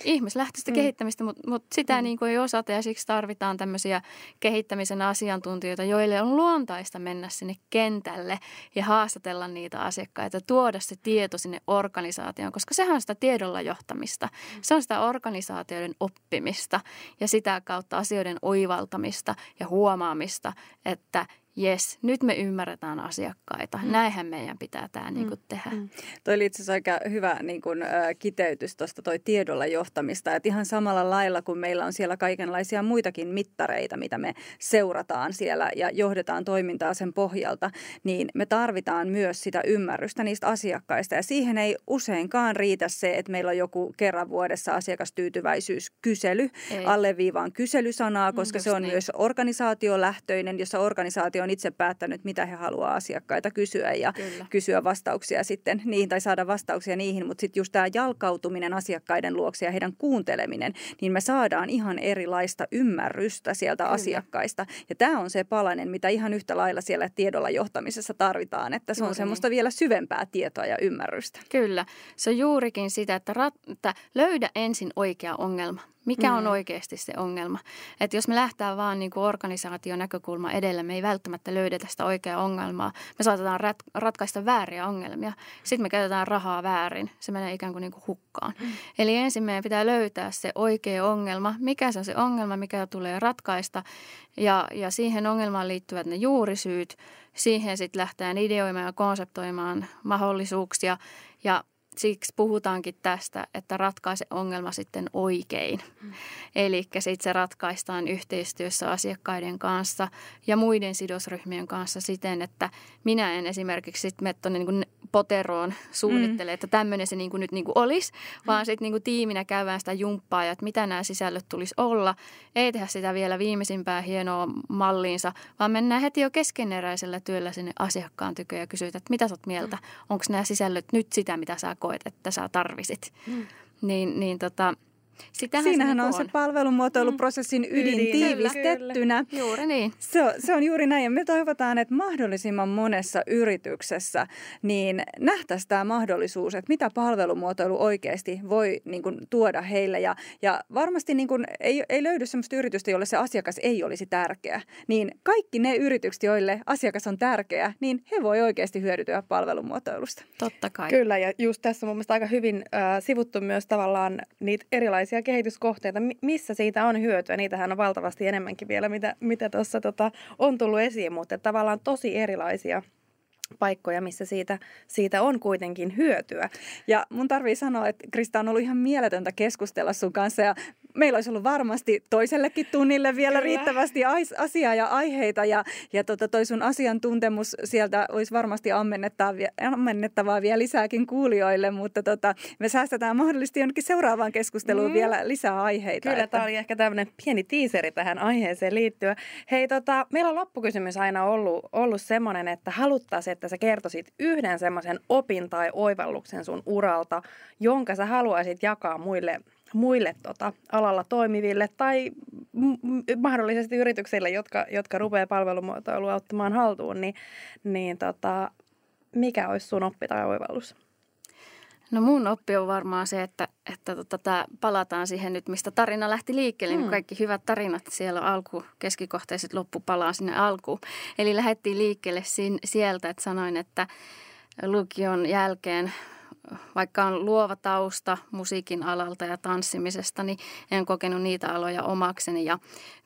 ihmislähtöistä mm. kehittämistä, mutta, mutta sitä mm. niin kuin ei osata ja siksi tarvitaan tämmöisiä kehittämisen asiantuntijoita, joille on luontaista mennä sinne kentälle ja haastatella niitä asiakkaita, tuoda se tieto sinne organisaatioon, koska sehän on sitä tiedolla johtamista. Mm. Se on sitä organisaatioiden oppimista ja sitä kautta asioiden oivaltamista ja huomaamista, että jes, nyt me ymmärretään asiakkaita. Mm. Näinhän meidän pitää tämä niin kuin, tehdä. Mm. Toi oli itse asiassa aika hyvä niin kuin, äh, kiteytys tuosta toi tiedolla johtamista. Että ihan samalla lailla kuin meillä on siellä kaikenlaisia muitakin mittareita, mitä me seurataan siellä ja johdetaan toimintaa sen pohjalta, niin me tarvitaan myös sitä ymmärrystä niistä asiakkaista. Ja siihen ei useinkaan riitä se, että meillä on joku kerran vuodessa asiakastyytyväisyyskysely. Ei. Alleviivaan kyselysanaa, koska mm, se on niin. myös organisaatiolähtöinen, jossa organisaatio on itse päättänyt, mitä he haluaa asiakkaita kysyä ja Kyllä. kysyä vastauksia sitten niihin tai saada vastauksia niihin. Mutta sitten just tämä jalkautuminen asiakkaiden luokse ja heidän kuunteleminen, niin me saadaan ihan erilaista ymmärrystä sieltä Kyllä. asiakkaista. Ja tämä on se palanen, mitä ihan yhtä lailla siellä tiedolla johtamisessa tarvitaan, että se on Juuri semmoista niin. vielä syvempää tietoa ja ymmärrystä. Kyllä, se on juurikin sitä, että, rat, että löydä ensin oikea ongelma Mikä mm. on oikeasti se ongelma? Että jos me lähtää vaan niin kuin organisaation näkökulma edellä, me ei välttämättä löydetä sitä oikeaa ongelmaa. Me saatetaan rat- ratkaista vääriä ongelmia. Sitten me käytetään rahaa väärin. Se menee ikään kuin, niin kuin hukkaan. Mm. Eli ensin meidän pitää löytää se oikea ongelma. Mikä se on se ongelma, mikä tulee ratkaista. Ja, ja siihen ongelmaan liittyvät ne juurisyyt. Siihen sitten lähtee ideoimaan ja konseptoimaan mahdollisuuksia. Ja siksi puhutaankin tästä, että ratkaise ongelma sitten oikein. Mm. Eli sitten se ratkaistaan yhteistyössä asiakkaiden kanssa ja muiden sidosryhmien kanssa siten, että minä en esimerkiksi sitten mene tuonne niin poteroon suunnittele, mm. että tämmöinen se niin kuin nyt niin kuin olisi, vaan sitten niin kuin tiiminä käydään sitä jumppaa ja että mitä nämä sisällöt tulisi olla. Ei tehdä sitä vielä viimeisimpää hienoa malliinsa, vaan mennään heti jo keskeneräisellä työllä sinne asiakkaan tykö ja kysytään, että mitä sä oot mieltä, mm. onko nämä sisällöt nyt sitä, mitä sä koet, että sä tarvisit. Mm. Niin, niin tota, Sitähän Siinähän se on, on se palvelumuotoiluprosessin mm. ydin, ydin tiivistettynä. Kyllä, juuri niin. Se on, se on juuri näin ja me toivotaan, että mahdollisimman monessa yrityksessä niin nähtäisiin tämä mahdollisuus, että mitä palvelumuotoilu oikeasti voi niin kuin, tuoda heille. Ja, ja varmasti niin kuin, ei, ei löydy sellaista yritystä, jolle se asiakas ei olisi tärkeä. Niin kaikki ne yritykset, joille asiakas on tärkeä, niin he voi oikeasti hyödytyä palvelumuotoilusta. Totta kai. Kyllä ja just tässä on mun mielestä aika hyvin äh, sivuttu myös tavallaan niitä erilaisia erilaisia kehityskohteita, missä siitä on hyötyä. Niitähän on valtavasti enemmänkin vielä, mitä, mitä tuossa tota, on tullut esiin, mutta tavallaan tosi erilaisia paikkoja, missä siitä, siitä on kuitenkin hyötyä. Ja mun tarvii sanoa, että Krista on ollut ihan mieletöntä keskustella sun kanssa ja meillä olisi ollut varmasti toisellekin tunnille vielä Kyllä. riittävästi asiaa ja aiheita ja, ja tota, toi sun asiantuntemus sieltä olisi varmasti ammennettavaa, ammennettavaa vielä lisääkin kuulijoille, mutta tota, me säästetään mahdollisesti jonnekin seuraavaan keskusteluun mm. vielä lisää aiheita. Kyllä, että... tämä oli ehkä tämmöinen pieni tiiseri tähän aiheeseen liittyen. Hei, tota, meillä on loppukysymys aina ollut, ollut semmoinen, että haluttaisiin, että sä kertoisit yhden semmoisen opin tai oivalluksen sun uralta, jonka sä haluaisit jakaa muille muille tota, alalla toimiville tai m- mahdollisesti yrityksille, jotka, jotka rupeaa palvelumuotoilua ottamaan haltuun, niin, niin tota, mikä olisi sun oppi tai oivallus? No mun oppi on varmaan se, että, että tota, tää palataan siihen nyt, mistä tarina lähti liikkeelle. Niin hmm. kaikki hyvät tarinat siellä alku, keskikohtaiset loppu palaa sinne alkuun. Eli lähdettiin liikkeelle sieltä, että sanoin, että lukion jälkeen vaikka on luova tausta musiikin alalta ja tanssimisesta, niin en kokenut niitä aloja omakseni ja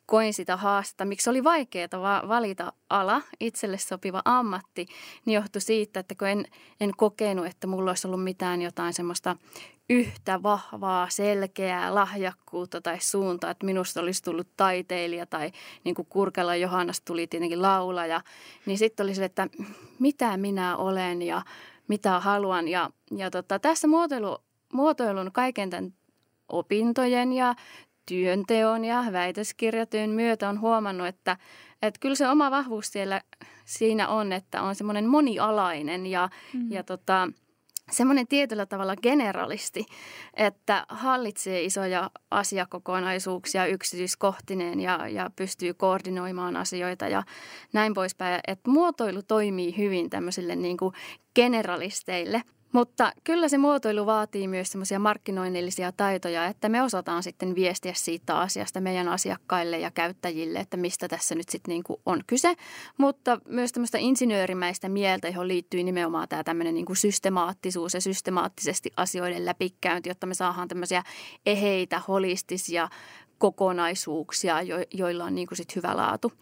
koin sitä haastetta. Miksi oli vaikeaa valita ala, itselle sopiva ammatti, niin johtui siitä, että kun en, en kokenut, että mulla olisi ollut mitään jotain semmoista yhtä vahvaa, selkeää lahjakkuutta tai suuntaa, että minusta olisi tullut taiteilija tai niin kuin Kurkela Johannas tuli tietenkin laulaja, niin sitten oli se, että mitä minä olen ja mitä haluan. Ja, ja tota, tässä muotoilu, muotoilun kaiken tämän opintojen ja työnteon ja väitöskirjatyön myötä on huomannut, että, että kyllä se oma vahvuus siellä siinä on, että on semmoinen monialainen ja, mm. ja tota, semmoinen tietyllä tavalla generalisti, että hallitsee isoja asiakokonaisuuksia yksityiskohtineen ja, ja pystyy koordinoimaan asioita ja näin poispäin. Että muotoilu toimii hyvin tämmöisille niin kuin generalisteille – mutta kyllä se muotoilu vaatii myös semmoisia markkinoinnillisia taitoja, että me osataan sitten viestiä siitä asiasta meidän asiakkaille ja käyttäjille, että mistä tässä nyt sitten niin on kyse. Mutta myös tämmöistä insinöörimäistä mieltä, johon liittyy nimenomaan tämä tämmöinen niin systemaattisuus ja systemaattisesti asioiden läpikäynti, jotta me saadaan tämmöisiä eheitä, holistisia kokonaisuuksia, joilla on niin kuin sit hyvä laatu.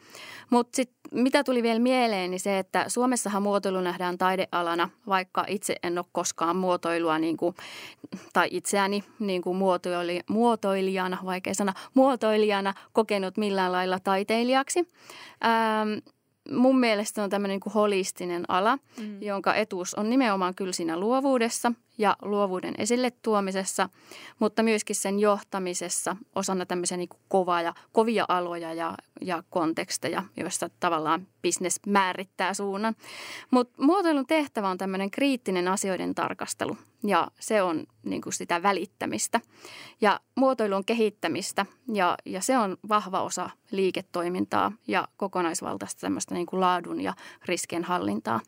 Mutta sitten mitä tuli vielä mieleen, niin se, että Suomessahan muotoilu nähdään taidealana, vaikka itse en ole koskaan muotoilua niin kuin, tai itseäni niin kuin muotoili, muotoilijana, vaikea sana, muotoilijana kokenut millään lailla taiteilijaksi. Ähm, mun mielestä on tämmöinen niin holistinen ala, mm. jonka etuus on nimenomaan kyllä siinä luovuudessa ja luovuuden esille tuomisessa, mutta myöskin sen johtamisessa osana tämmöisiä niin kovaa ja, kovia aloja ja, ja konteksteja, joissa tavallaan bisnes määrittää suunnan. Mutta muotoilun tehtävä on tämmöinen kriittinen asioiden tarkastelu ja se on niin kuin sitä välittämistä. Ja muotoilu on kehittämistä ja, ja se on vahva osa liiketoimintaa ja kokonaisvaltaista tämmöistä niin kuin laadun ja riskien hallintaa.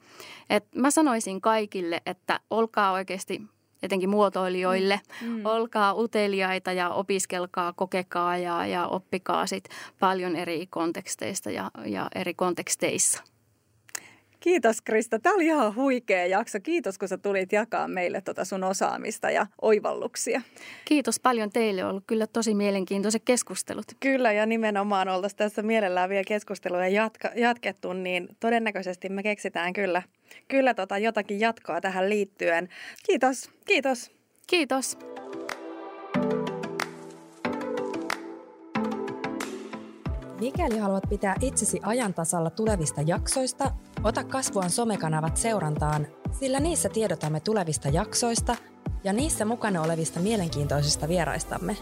Et mä sanoisin kaikille, että olkaa oikeasti etenkin muotoilijoille. Mm. mm. Olkaa uteliaita ja opiskelkaa, kokekaa ja, ja oppikaa sit paljon eri konteksteista ja, ja eri konteksteissa. Kiitos Krista. Tämä oli ihan huikea jakso. Kiitos, kun sä tulit jakaa meille tota sun osaamista ja oivalluksia. Kiitos paljon teille. On ollut kyllä tosi mielenkiintoiset keskustelut. Kyllä, ja nimenomaan oltaisiin tässä mielellään vielä keskusteluja jatka, jatkettu, niin todennäköisesti me keksitään kyllä, kyllä tota jotakin jatkoa tähän liittyen. Kiitos. Kiitos. Kiitos. Mikäli haluat pitää itsesi ajan tasalla tulevista jaksoista, ota kasvuan somekanavat seurantaan, sillä niissä tiedotamme tulevista jaksoista ja niissä mukana olevista mielenkiintoisista vieraistamme.